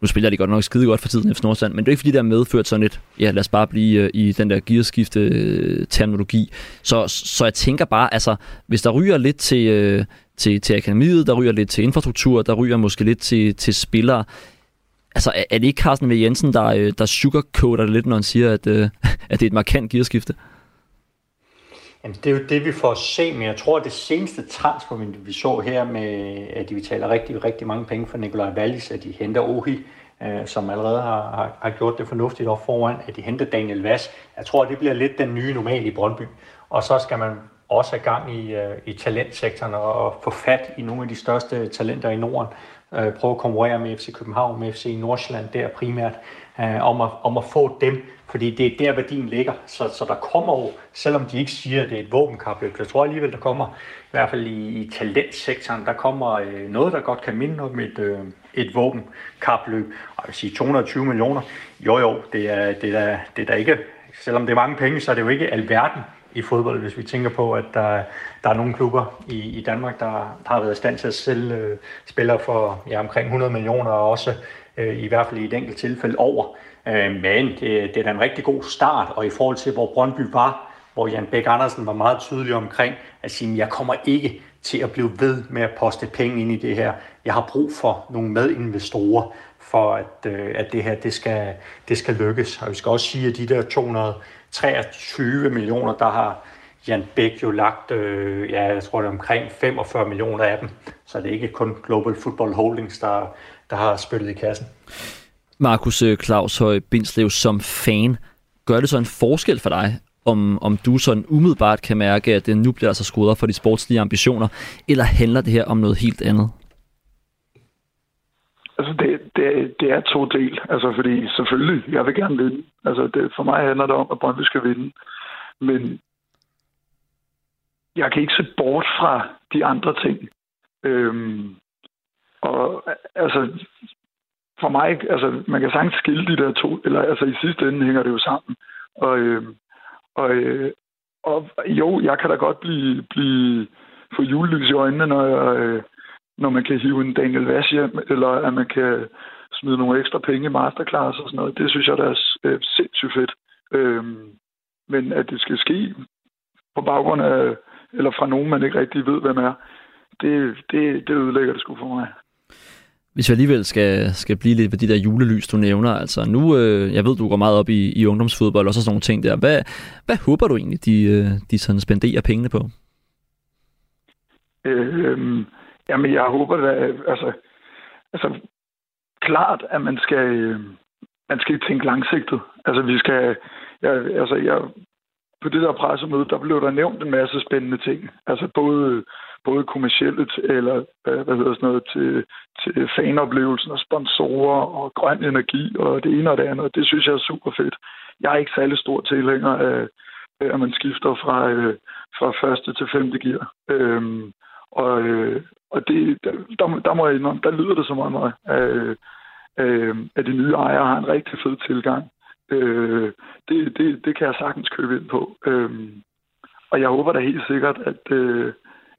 nu spiller de godt nok skide godt for tiden efter Nordsjælland, men det er ikke fordi, det har medført sådan et, ja lad os bare blive øh, i den der gearskifte-terminologi. Øh, så, så jeg tænker bare, altså hvis der ryger lidt til, øh, til, til akademiet, der ryger lidt til infrastruktur, der ryger måske lidt til, til spillere, Altså, er, er det ikke Carsten V. Jensen, der, der sugarcoater det lidt, når han siger, at, øh, at det er et markant gearskifte? Jamen, det er jo det, vi får at se, men jeg tror, at det seneste transfer, vi så her med, at de betaler rigtig, rigtig mange penge for Nikolaj Wallis, at de henter Ohi, øh, som allerede har, har, har gjort det fornuftigt op foran, at de henter Daniel Vass. Jeg tror, at det bliver lidt den nye normal i Brøndby. Og så skal man også have gang i, øh, i talentsektoren og, og få fat i nogle af de største talenter i Norden. Øh, prøve at konkurrere med FC København, med FC Nordsjælland der primært, øh, om, at, om at få dem, fordi det er der værdien ligger. Så, så der kommer jo, selvom de ikke siger, at det er et våbenkapløb, jeg tror alligevel, der kommer, i hvert fald i, i talentsektoren, der kommer øh, noget, der godt kan minde om et, øh, et våbenkapløb. Og jeg vil sige 220 millioner, jo jo, det er, det er, det er da ikke, selvom det er mange penge, så er det jo ikke alverden i fodbold, hvis vi tænker på, at der, der er nogle klubber i, i Danmark, der, der har været i stand til at sælge øh, spillere for ja, omkring 100 millioner, og også øh, i hvert fald i et enkelt tilfælde over. Øh, men det, det er da en rigtig god start, og i forhold til, hvor Brøndby var, hvor Jan Bæk Andersen var meget tydelig omkring at sige, jeg kommer ikke til at blive ved med at poste penge ind i det her. Jeg har brug for nogle medinvestorer, for at, øh, at det her det skal, det skal lykkes. Og vi skal også sige, at de der 223 millioner, der har Jan Bæk jo lagt, øh, ja, jeg tror det er omkring 45 millioner af dem. Så det er ikke kun Global Football Holdings, der, der har spyttet i kassen. Markus øh, Claus Høj Bindslev, som fan, gør det så en forskel for dig, om, om du sådan umiddelbart kan mærke, at det nu bliver altså skruet op for de sportslige ambitioner, eller handler det her om noget helt andet? Altså, det, det, det er to del. Altså, fordi selvfølgelig, jeg vil gerne vinde. Altså, det, for mig handler det om, at Brøndby skal vinde. Men jeg kan ikke se bort fra de andre ting. Øhm, og altså, for mig, altså, man kan sagtens skille de der to, eller altså i sidste ende hænger det jo sammen. Og, øh, og, øh, og jo, jeg kan da godt blive, blive få julelys i øjnene, når, jeg, øh, når man kan hive en Daniel Vass hjem, eller at man kan smide nogle ekstra penge i masterclass og sådan noget. Det synes jeg, der er øh, sindssygt fedt. Øh, men at det skal ske på baggrund af, eller fra nogen, man ikke rigtig ved, hvem er, det, det, det ødelægger det sgu for mig. Hvis vi alligevel skal, skal blive lidt ved de der julelys, du nævner, altså nu, øh, jeg ved, du går meget op i, i ungdomsfodbold og så sådan nogle ting der. Hvad, hvad håber du egentlig, de, øh, de sådan spenderer pengene på? Øh, jamen, jeg håber da, altså, altså, klart, at man skal, øh, man skal tænke langsigtet. Altså, vi skal, jeg, altså, jeg, på det der pressemøde, der blev der nævnt en masse spændende ting. Altså, både, både kommercielt, eller øh, hvad hedder sådan noget, til, til fanoplevelsen og sponsorer og grøn energi og det ene og det andet. Det synes jeg er super fedt. Jeg er ikke særlig stor tilhænger af, at man skifter fra, øh, fra første til femte gear. Øhm, og, øh, og det, der, der må jeg indrømme, der lyder det som om, at, øh, at de nye ejere har en rigtig fed tilgang. Øh, det, det, det kan jeg sagtens købe ind på. Øh, og jeg håber da helt sikkert, at, øh,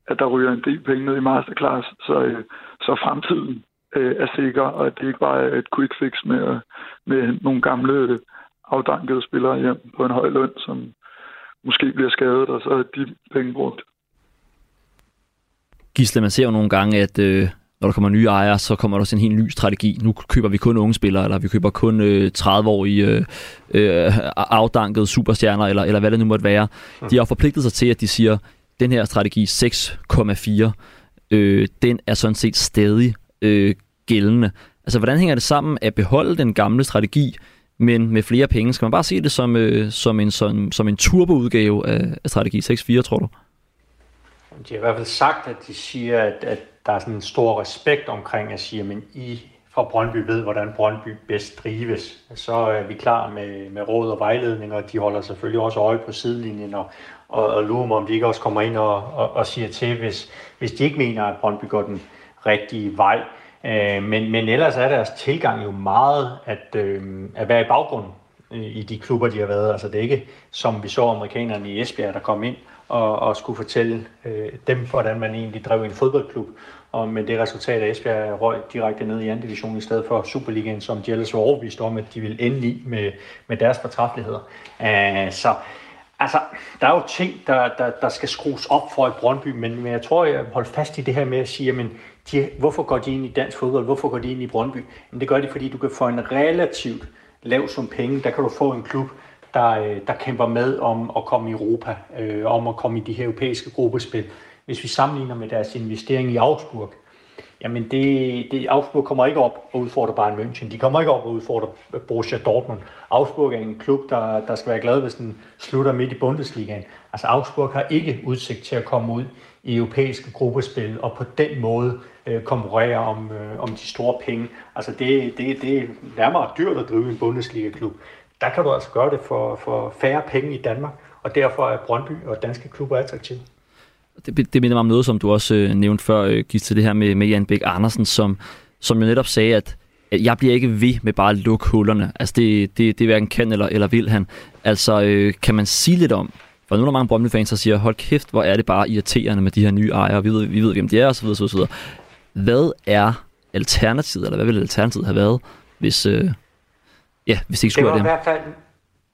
at der ryger en del penge ned i masterclass, så, øh, så fremtiden øh, er sikker, og at det ikke bare er et quick fix med, med nogle gamle afdankede spillere hjem på en høj løn, som måske bliver skadet, og så er de penge brugt. Gisle, man ser jo nogle gange, at øh, når der kommer nye ejere, så kommer der også en helt ny strategi. Nu køber vi kun unge spillere, eller vi køber kun øh, 30-årige øh, øh, afdankede superstjerner, eller, eller hvad det nu måtte være. De har forpligtet sig til, at de siger, den her strategi 6,4, øh, den er sådan set stadig øh, gældende. Altså, hvordan hænger det sammen at beholde den gamle strategi, men med flere penge? Skal man bare se det som, øh, som en, som, som en turboudgave af, af strategi 6,4, tror du? De har i hvert fald sagt, at de siger, at, at der er sådan en stor respekt omkring at sige, at I fra Brøndby ved, hvordan Brøndby bedst drives. Så er vi klar med, med råd og vejledning, og de holder selvfølgelig også øje på sidelinjen og, og, og lurer mig, om de ikke også kommer ind og, og, og siger til, hvis, hvis de ikke mener, at Brøndby går den rigtige vej. Øh, men, men ellers er deres tilgang jo meget at, øh, at være i baggrunden øh, i de klubber, de har været. Altså det er ikke, som vi så amerikanerne i Esbjerg, der kom ind og, og skulle fortælle øh, dem, hvordan man egentlig drev en fodboldklub. Og med det resultat, at Esbjerg røg direkte ned i anden division i stedet for Superligaen, som de ellers var overbevist om, at de ville ende i med, med deres fortræffeligheder. Uh, så altså, der er jo ting, der, der, der skal skrues op for i Brøndby, men, men jeg tror, jeg holder fast i det her med at sige, jamen, de, hvorfor går de ind i dansk fodbold? Hvorfor går de ind i Brøndby? Men det gør de, fordi du kan få en relativt lav sum penge. Der kan du få en klub, der, øh, der kæmper med om at komme i Europa, øh, om at komme i de her europæiske gruppespil. Hvis vi sammenligner med deres investering i Augsburg, jamen det, det, Augsburg kommer ikke op og udfordrer Bayern München. De kommer ikke op og udfordrer Borussia Dortmund. Augsburg er en klub, der, der skal være glad, hvis den slutter midt i Bundesligaen. Altså Augsburg har ikke udsigt til at komme ud i europæiske gruppespil og på den måde øh, konkurrere om, øh, om de store penge. Altså det, det, det er nærmere dyrt at drive en Bundesliga-klub der kan du altså gøre det for, for færre penge i Danmark, og derfor er Brøndby og danske klubber attraktive. Det, det minder mig om noget, som du også øh, nævnte før, øh, til det her med, med Jan Bæk Andersen, som, som jo netop sagde, at jeg bliver ikke ved med bare at lukke hullerne. Altså det, det, det hverken kan eller, eller vil han. Altså øh, kan man sige lidt om, for nu er der mange Brøndby-fans, der siger, hold kæft, hvor er det bare irriterende med de her nye ejere, vi ved, vi ved hvem de er, osv. osv. Hvad er alternativet, eller hvad ville alternativet have været, hvis, øh, Ja, hvis ikke skulle det var det.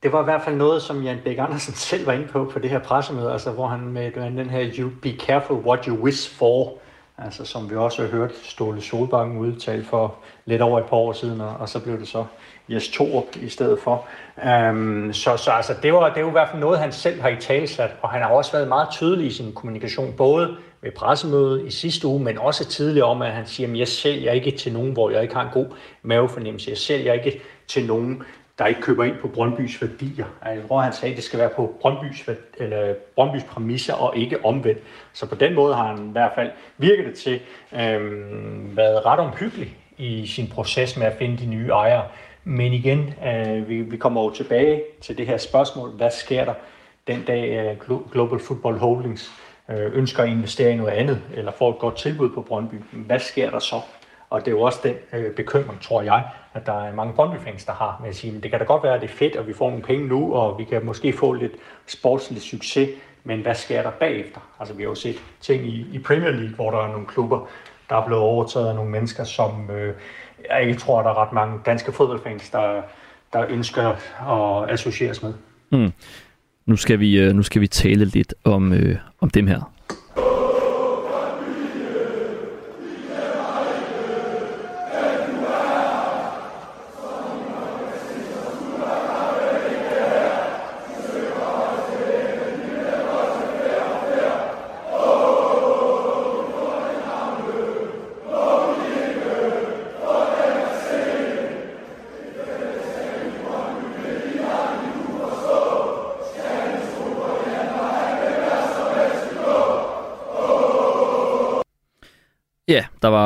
Det var i hvert fald noget, som Jan Bæk Andersen selv var inde på på det her pressemøde, altså hvor han med den her You be careful what you wish for, altså som vi også har hørt Ståle Solbakken udtale for lidt over et par år siden, og, og så blev det så Jes Torup i stedet for. Um, så, så altså, det, var, det var i hvert fald noget, han selv har i talsat, og han har også været meget tydelig i sin kommunikation, både ved pressemødet i sidste uge, men også tidligere om, at han siger, at jeg sælger ikke til nogen, hvor jeg ikke har en god mavefornemmelse. Jeg sælger ikke til nogen, der ikke køber ind på Brøndbys værdier. Jeg tror, han sagde, at det skal være på Brøndbys, eller Brøndbys præmisser og ikke omvendt. Så på den måde har han i hvert fald virket det til øh, været ret omhyggelig i, i sin proces med at finde de nye ejere. Men igen, øh, vi, vi kommer jo tilbage til det her spørgsmål, hvad sker der den dag øh, Global Football Holdings øh, ønsker at investere i noget andet, eller får et godt tilbud på Brøndby, hvad sker der så? Og det er jo også den øh, bekymring, tror jeg, at der er mange Brøndby-fans, der har med at sige, men det kan da godt være, at det er fedt, og vi får nogle penge nu, og vi kan måske få lidt sportslig succes, men hvad sker der bagefter? Altså vi har jo set ting i, i Premier League, hvor der er nogle klubber, der er blevet overtaget af nogle mennesker, som øh, jeg ikke tror, at der er ret mange danske fodboldfans, der, der ønsker at associeres med. Mm. Nu skal vi, øh, nu skal vi tale lidt om, øh, om dem her.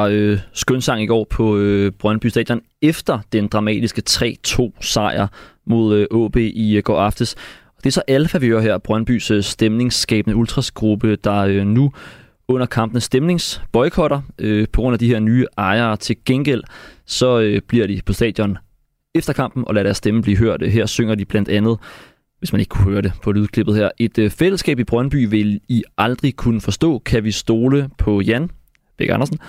Var øh, skønsang i går på øh, Brøndby Stadion efter den dramatiske 3-2 sejr mod øh, OB i øh, går aftes. Og det er så Alfa, vi hører her, Brøndbys øh, stemningsskabende ultrasgruppe, der øh, nu under kampen stemningsboykotter øh, på grund af de her nye ejere. Til gengæld så øh, bliver de på stadion efter kampen og lader deres stemme blive hørt. Her synger de blandt andet hvis man ikke kunne høre det på lydklippet her. Et øh, fællesskab i Brøndby vil I aldrig kunne forstå. Kan vi stole på Jan? Bæk Andersen,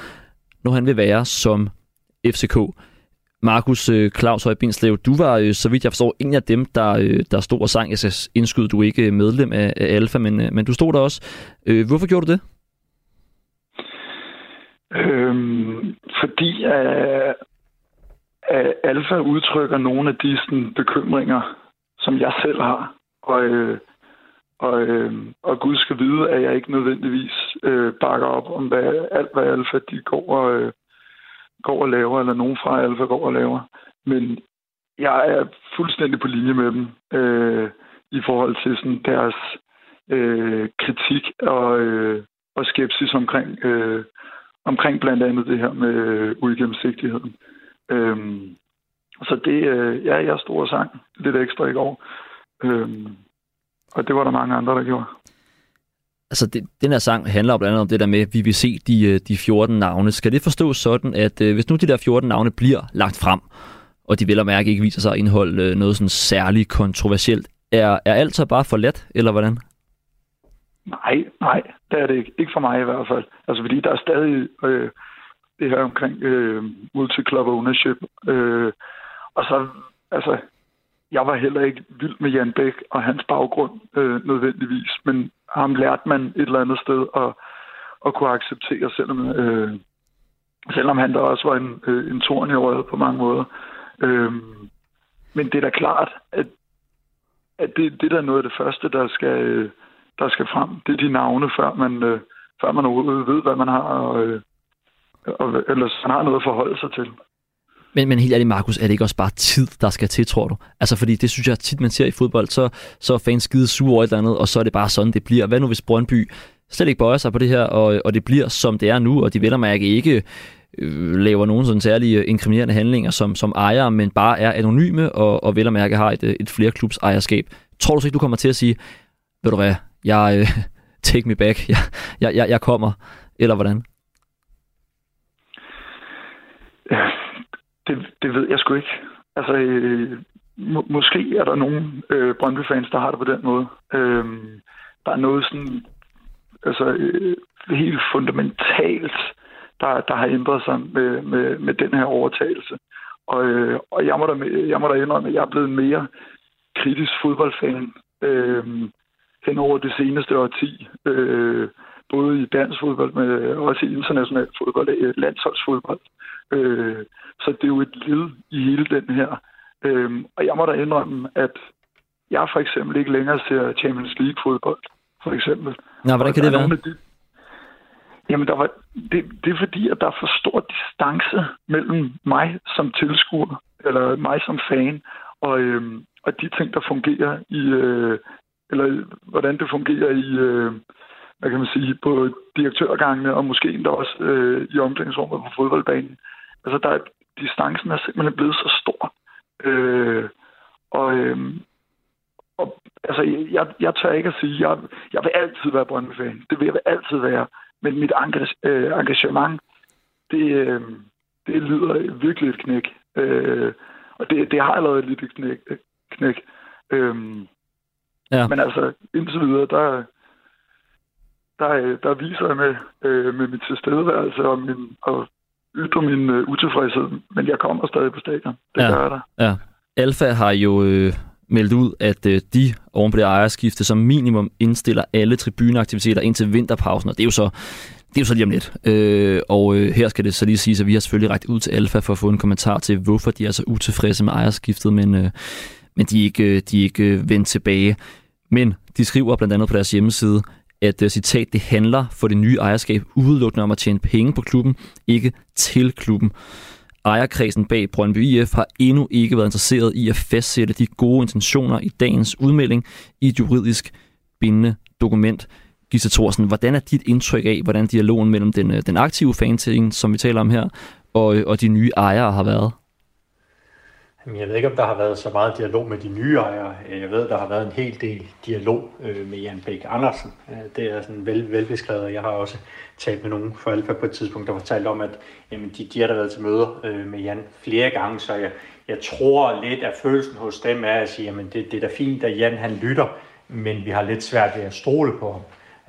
når han vil være som FCK. Markus øh, Claus Høj du var, øh, så vidt jeg forstår, en af dem, der, øh, der stod og sang. Jeg skal indskyde, du er ikke medlem af, af Alfa, men, øh, men du stod der også. Øh, hvorfor gjorde du det? Øhm, fordi at, at Alfa udtrykker nogle af de sådan, bekymringer, som jeg selv har. Og, øh, og, øh, og Gud skal vide, at jeg ikke nødvendigvis øh, bakker op om hvad, alt, hvad Alfa de går og, øh, går og laver, eller nogen fra Alfa går og laver. Men jeg er fuldstændig på linje med dem øh, i forhold til sådan deres øh, kritik og, øh, og skepsis omkring, øh, omkring blandt andet det her med øh, uigennemsigtigheden. Øh, så det, øh, ja, jeg stod og sang lidt ekstra i går. Øh, og det var der mange andre, der gjorde. Altså, det, den her sang handler blandt andet om det der med, at vi vil se de, øh, de 14 navne. Skal det forstås sådan, at øh, hvis nu de der 14 navne bliver lagt frem, og de vel og mærke ikke viser sig at indeholde øh, noget sådan særligt kontroversielt, er, er alt så bare for let, eller hvordan? Nej, nej, det er det ikke. Ikke for mig i hvert fald. Altså, fordi der er stadig øh, det her omkring øh, multi-club ownership. Øh, og så, altså, jeg var heller ikke vild med Jan Bæk og hans baggrund øh, nødvendigvis, men ham lærte man et eller andet sted at, at kunne acceptere, selvom, øh, selvom han der også var en, øh, en torn i øjet på mange måder. Øh, men det er da klart, at, at det, det der er noget af det første, der skal, øh, der skal frem. Det er de navne, før man, øh, før man overhovedet ved, hvad man har, og, øh, og, eller man har noget at forholde sig til. Men, men helt ærligt, Markus, er det ikke også bare tid, der skal til, tror du? Altså, fordi det synes jeg tit, man ser i fodbold, så, så er fans skide sure over et eller andet, og så er det bare sådan, det bliver. Hvad nu, hvis Brøndby slet ikke bøjer sig på det her, og, og det bliver, som det er nu, og de vel mærke ikke øh, laver nogen sådan særlige øh, inkriminerende handlinger som, som ejer, men bare er anonyme, og, og vel og mærke har et, øh, et flerklubs ejerskab. Tror du så ikke, du kommer til at sige, ved du hvad, jeg, øh, take me back, jeg, jeg, jeg, jeg kommer, eller hvordan? Ja, det, det ved jeg sgu ikke. Altså, øh, må, måske er der nogle øh, Brøndby-fans, der har det på den måde. Øh, der er noget sådan, altså øh, helt fundamentalt, der, der har ændret sig med, med, med den her overtagelse. Og, øh, og jeg, må da, jeg må da indrømme, at jeg er blevet en mere kritisk fodboldfan øh, hen over det seneste årti. Øh, både i dansk fodbold, men også i international fodbold, øh, landsholdsfodbold. Øh, så det er jo et led i hele den her. Øh, og jeg må da indrømme, at jeg for eksempel ikke længere ser Champions League-fodbold, for eksempel. Nå, hvordan kan det være? De, jamen, der var, det, det er fordi, at der er for stor distance mellem mig som tilskuer, eller mig som fan, og, øh, og de ting, der fungerer i, øh, eller hvordan det fungerer i, øh, hvad kan man sige, på direktørgangene, og måske endda også øh, i omklædningsrummet på fodboldbanen. Altså, der er, distancen er simpelthen blevet så stor. Øh, og, øh, og altså, jeg, jeg tør ikke at sige, jeg, jeg vil altid være Brøndby-fan. Det vil jeg altid være. Men mit øh, engagement, det, øh, det lyder virkelig et knæk. Øh, og det, det har allerede et lille knæk. knæk. Øh, ja. Men altså, indtil videre, der, der, der viser jeg med, øh, med mit tilstedeværelse og, min, og ytre min øh, utilfredshed. Men jeg kommer stadig på stadion. Det ja. gør jeg da. Ja. Alfa har jo øh, meldt ud, at øh, de oven på det ejerskifte som minimum indstiller alle tribuneaktiviteter indtil vinterpausen, og det er jo så det er jo så lige om lidt. Øh, og øh, her skal det så lige sige, at vi har selvfølgelig rækket ud til Alfa for at få en kommentar til, hvorfor de er så utilfredse med ejerskiftet, men, øh, men de er ikke, øh, de er ikke øh, vendt tilbage. Men de skriver blandt andet på deres hjemmeside, at uh, citat, det handler for det nye ejerskab udelukkende om at tjene penge på klubben, ikke til klubben. Ejerkredsen bag Brøndby IF har endnu ikke været interesseret i at fastsætte de gode intentioner i dagens udmelding i et juridisk bindende dokument. Gisse Thorsen, hvordan er dit indtryk af, hvordan dialogen mellem den, øh, den aktive fanting, som vi taler om her, og, øh, og de nye ejere har været? Jeg ved ikke, om der har været så meget dialog med de nye ejere. Jeg ved, der har været en hel del dialog øh, med Jan Bæk Andersen. Øh, det er sådan vel, velbeskrevet. Jeg har også talt med nogen fra Alfa på et tidspunkt, der fortalte om, at jamen, de, de har da været til møder øh, med Jan flere gange, så jeg, jeg tror lidt, at følelsen hos dem er at sige, at det, det er da fint, at Jan han lytter, men vi har lidt svært ved at stole på ham.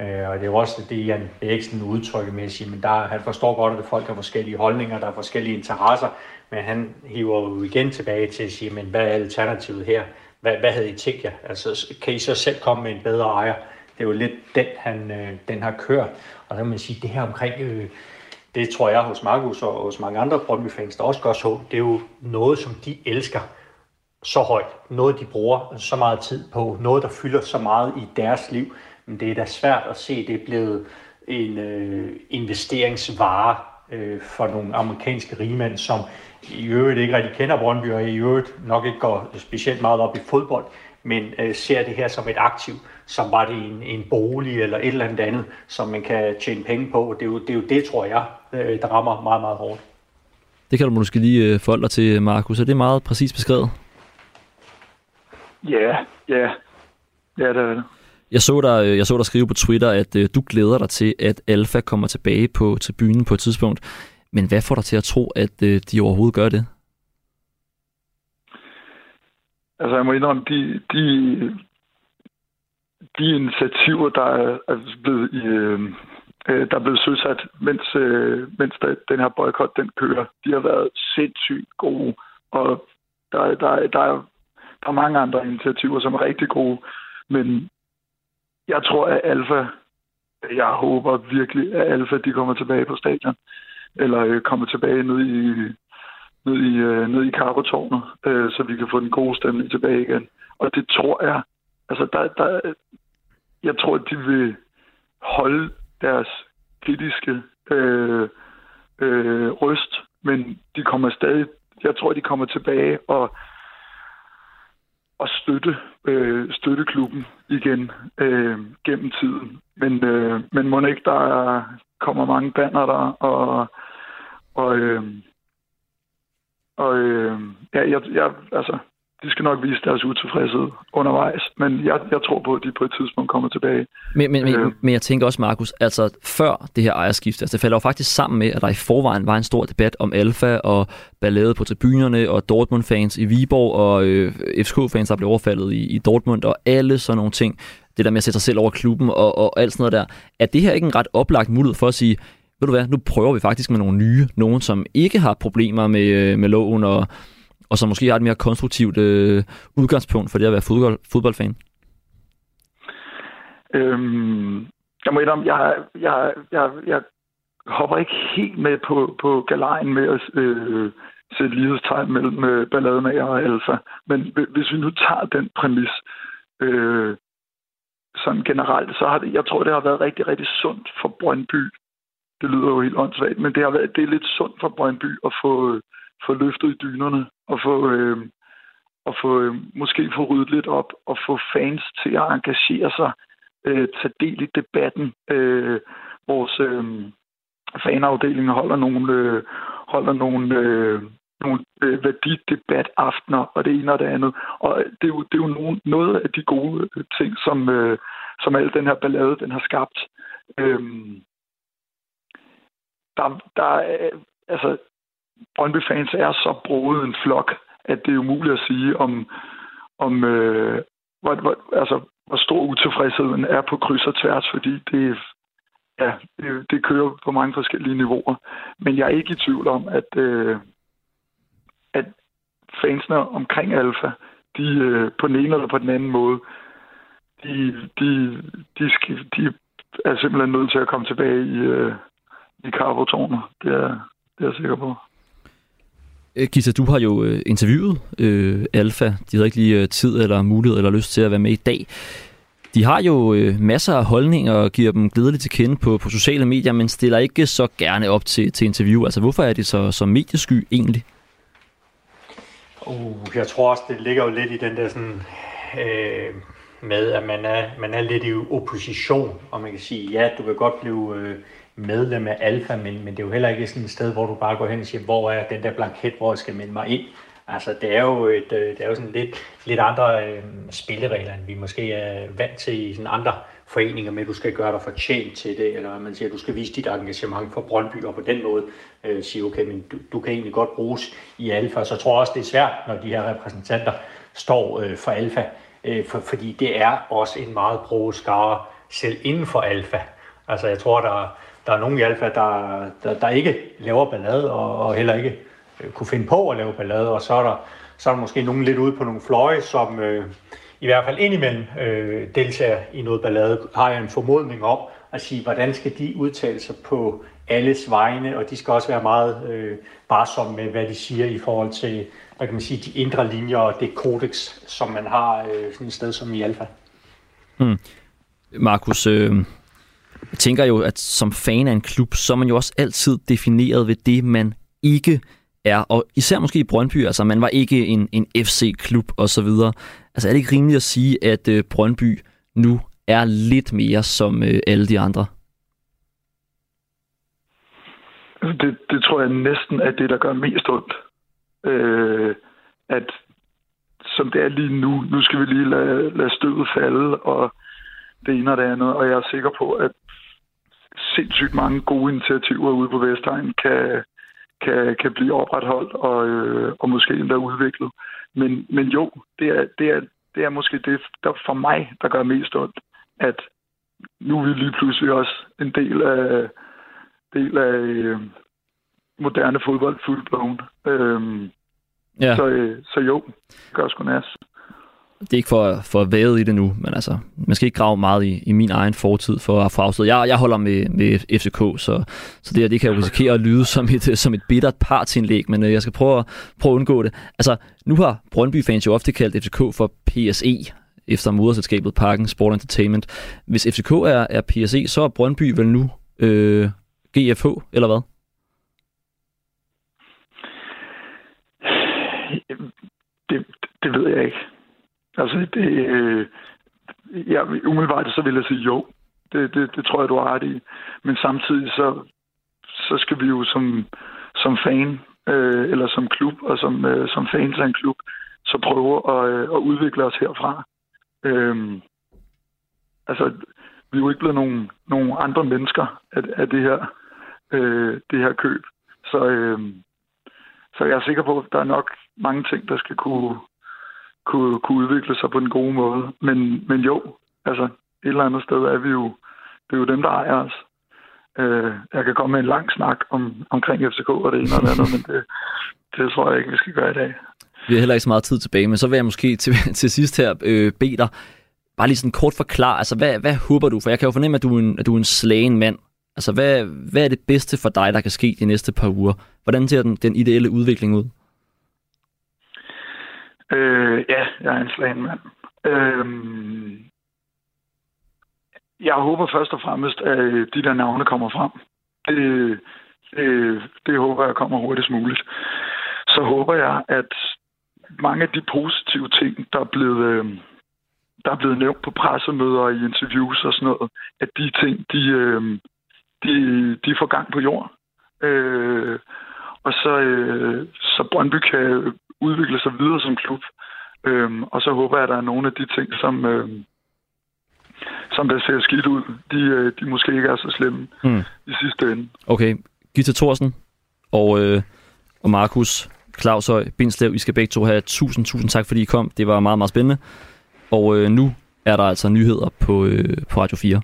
Øh, og det er jo også det, Jan Bæksen udtrykker med at sige, men der, han forstår godt, at folk har forskellige holdninger, der er forskellige interesser, men han hiver jo igen tilbage til at sige, men hvad er alternativet her? Hvad, hvad havde I tænkt jer? Altså, kan I så selv komme med en bedre ejer? Det er jo lidt den, han, øh, den har kørt. Og der kan man sige, det her omkring, øh, det tror jeg hos Markus og hos mange andre Brøndby-fans, der også gør så, det er jo noget, som de elsker så højt. Noget, de bruger så meget tid på. Noget, der fylder så meget i deres liv. Men det er da svært at se, det er blevet en øh, investeringsvare øh, for nogle amerikanske rigmænd, som i øvrigt ikke rigtig kender Brøndby, og i øvrigt nok ikke går specielt meget op i fodbold, men øh, ser det her som et aktiv, som var det en, en bolig eller et eller andet andet, som man kan tjene penge på. Det er jo det, er jo det tror jeg, øh, der rammer meget, meget hårdt. Det kan du måske lige øh, forholde dig til, Markus. Er det meget præcis beskrevet? Ja, ja. Ja, det er det. Jeg så, dig, øh, jeg så dig skrive på Twitter, at øh, du glæder dig til, at Alfa kommer tilbage på tribunen på et tidspunkt. Men hvad får dig til at tro, at øh, de overhovedet gør det? Altså, jeg må indrømme, de, de, de initiativer, der er, blevet, i, øh, øh, der er blevet søsat, mens, øh, mens der, den her boykot, den kører, de har været sindssygt gode. Og der, der, der, er, der er mange andre initiativer, som er rigtig gode. Men jeg tror, at Alfa, jeg håber virkelig, at Alfa de kommer tilbage på stadion eller øh, kommer tilbage ned i, ned i, øh, ned i Karpetårnet, øh, så vi kan få den gode stemning tilbage igen. Og det tror jeg, altså der, der, jeg tror, at de vil holde deres kritiske øh, øh, røst, men de kommer stadig, jeg tror, de kommer tilbage og, og støtte, øh, støtte klubben igen øh, gennem tiden. Men, øh, men må ikke, der kommer mange banner der, og og, øh, og øh, ja, jeg, jeg, altså, de skal nok vise deres utilfredshed undervejs, men jeg, jeg tror på, at de på et tidspunkt kommer tilbage. Men, men, øh, men jeg tænker også, Markus, altså før det her ejerskift, altså det falder jo faktisk sammen med, at der i forvejen var en stor debat om Alfa og ballade på tribunerne og Dortmund-fans i Viborg og øh, FCK-fans, der blev overfaldet i, i Dortmund og alle sådan nogle ting. Det der med at sætte sig selv over klubben og, og alt sådan noget der. Er det her ikke en ret oplagt mulighed for at sige, ved du hvad, nu prøver vi faktisk med nogle nye, nogen som ikke har problemer med, øh, med loven, og, og som måske har et mere konstruktivt øh, udgangspunkt for det at være fodbold, fodboldfan? Øhm, jeg må indrømme, jeg, jeg, jeg, jeg hopper ikke helt med på, på galejen med at øh, sætte lighedstegn mellem øh, ballademager og alfa. Altså. Men hvis vi nu tager den præmis, øh, sådan generelt, så har det, jeg tror, det har været rigtig, rigtig sundt for Brøndby det lyder jo helt åndssvagt, men det har været det er lidt sundt for Brøndby at få, få løftet i dynerne og få, øh, og få øh, måske få ryddet lidt op og få fans til at engagere sig, øh, tage del i debatten. Øh, vores øh, fanafdeling holder nogle, øh, holder nogle øh, nogle øh, værdidebataftener og det ene og det andet. Og det er jo, det er jo nogen, noget af de gode øh, ting, som, øh, som al den her ballade, den har skabt. Øhm, der, der er, altså, Brøndby-fans er så broet en flok, at det er umuligt at sige, om, om øh, hvor, hvor, altså, hvor stor utilfredsheden er på kryds og tværs, fordi det, ja, det, det kører på mange forskellige niveauer. Men jeg er ikke i tvivl om, at, øh, at fansene omkring Alfa, de øh, på den ene eller på den anden måde, de, de, de, skal, de er simpelthen nødt til at komme tilbage i, øh, i Carvo-tårnet. Det er, det er jeg sikker på. Øh, Gita, du har jo øh, interviewet øh, Alfa. De havde ikke lige øh, tid eller mulighed eller lyst til at være med i dag. De har jo øh, masser af holdninger og giver dem glædeligt til kende på, på sociale medier, men stiller ikke så gerne op til, til interview. Altså, hvorfor er de så, så mediesky egentlig? Uh, jeg tror også, det ligger jo lidt i den der sådan, øh, med, at man er, man er lidt i opposition, og man kan sige, ja, du kan godt blive øh, medlem af Alfa, men, men det er jo heller ikke sådan et sted, hvor du bare går hen og siger, hvor er den der blanket, hvor jeg skal melde mig ind. Altså, det er jo, et, øh, det er jo sådan lidt, lidt andre øh, spilleregler, end vi måske er vant til i sådan andre foreninger med, at du skal gøre dig fortjent til det, eller man siger, at du skal vise dit engagement for Brøndby, og på den måde øh, sige, okay, men du, du kan egentlig godt bruges i Alfa. Så jeg tror også, det er svært, når de her repræsentanter står øh, for Alfa, øh, for, fordi det er også en meget pro skare selv inden for Alfa. Altså, jeg tror, der, der er nogen i Alfa, der, der, der ikke laver ballade, og, og heller ikke øh, kunne finde på at lave ballade, og så er der, så er der måske nogen lidt ude på nogle fløje, som øh, i hvert fald indimellem øh, deltager i noget ballade, har jeg en formodning om at sige, hvordan skal de udtale sig på alles vegne, og de skal også være meget øh, barsomme med, hvad de siger i forhold til, hvad kan man sige, de indre linjer og det kodex, som man har øh, sådan et sted som i Alfa. Hmm. Markus, øh, jeg tænker jo, at som fan af en klub, så er man jo også altid defineret ved det, man ikke er. Og især måske i Brøndby, altså man var ikke en, en FC-klub og så videre. Altså er det ikke rimeligt at sige, at øh, Brøndby nu er lidt mere som øh, alle de andre? Det, det tror jeg næsten er det, der gør mest ondt. Øh, at som det er lige nu, nu skal vi lige lade, lade støvet falde, og det ene og det andet, og jeg er sikker på, at sindssygt mange gode initiativer ude på Vestegn kan, kan, kan blive opretholdt og, øh, og måske endda udviklet. Men, men jo, det er, det, er, det er måske det, der for mig, der gør mest ondt, at nu er vi lige pludselig også en del af, del af øh, moderne fodbold fuldblåen. Øhm, ja. så, øh, så jo, det gør sgu næst det er ikke for, for at væde i det nu, men altså, man skal ikke grave meget i, i min egen fortid for at få afsted. Jeg, jeg holder med, med FCK, så, så det, det kan risikere at lyde som et, som et bittert partsindlæg, men øh, jeg skal prøve at, prøve at undgå det. Altså, nu har Brøndby-fans jo ofte kaldt FCK for PSE, efter moderselskabet Parken Sport Entertainment. Hvis FCK er, er PSE, så er Brøndby vel nu øh, GFH, eller hvad? Det, det ved jeg ikke. Altså, det, øh, ja, umiddelbart så vil jeg sige jo. Det, det, det tror jeg, du har ret i. Men samtidig så, så skal vi jo som, som fan, øh, eller som klub, og som, øh, som fans af en klub, så prøve at, øh, at udvikle os herfra. Øh, altså, vi er jo ikke blevet nogen, nogen andre mennesker af, af det her øh, det her køb. Så, øh, så jeg er sikker på, at der er nok mange ting, der skal kunne, kunne, kunne udvikle sig på den gode måde. Men, men jo, altså et eller andet sted er vi jo, det er jo dem, der ejer os. Øh, jeg kan komme med en lang snak om, omkring FCK og det ene og det andet, men det, det tror jeg ikke, vi skal gøre i dag. Vi har heller ikke så meget tid tilbage, men så vil jeg måske til, til sidst her øh, bede dig, bare lige sådan kort forklare, altså hvad, hvad håber du? For jeg kan jo fornemme, at du er en, at du er en slagen mand. Altså hvad, hvad er det bedste for dig, der kan ske de næste par uger? Hvordan ser den, den ideelle udvikling ud? Øh, ja, jeg er en slagen mand. Øh, jeg håber først og fremmest, at øh, de der navne kommer frem. Det, det, det håber jeg kommer hurtigst muligt. Så håber jeg, at mange af de positive ting, der er blevet, øh, der er blevet nævnt på pressemøder og i interviews og sådan noget, at de ting, de, øh, de, de får gang på jord. Øh, og så, øh, så Brøndby kan udvikle sig videre som klub. Øhm, og så håber jeg, at der er nogle af de ting, som, øh, som der ser skidt ud, de, øh, de måske ikke er så slemme Mm. i sidste ende. Okay, Gita Thorsen og, øh, og Markus Claushøj Bindslev, I skal begge to have tusind, tusind tak, fordi I kom. Det var meget, meget spændende. Og øh, nu er der altså nyheder på, øh, på Radio 4.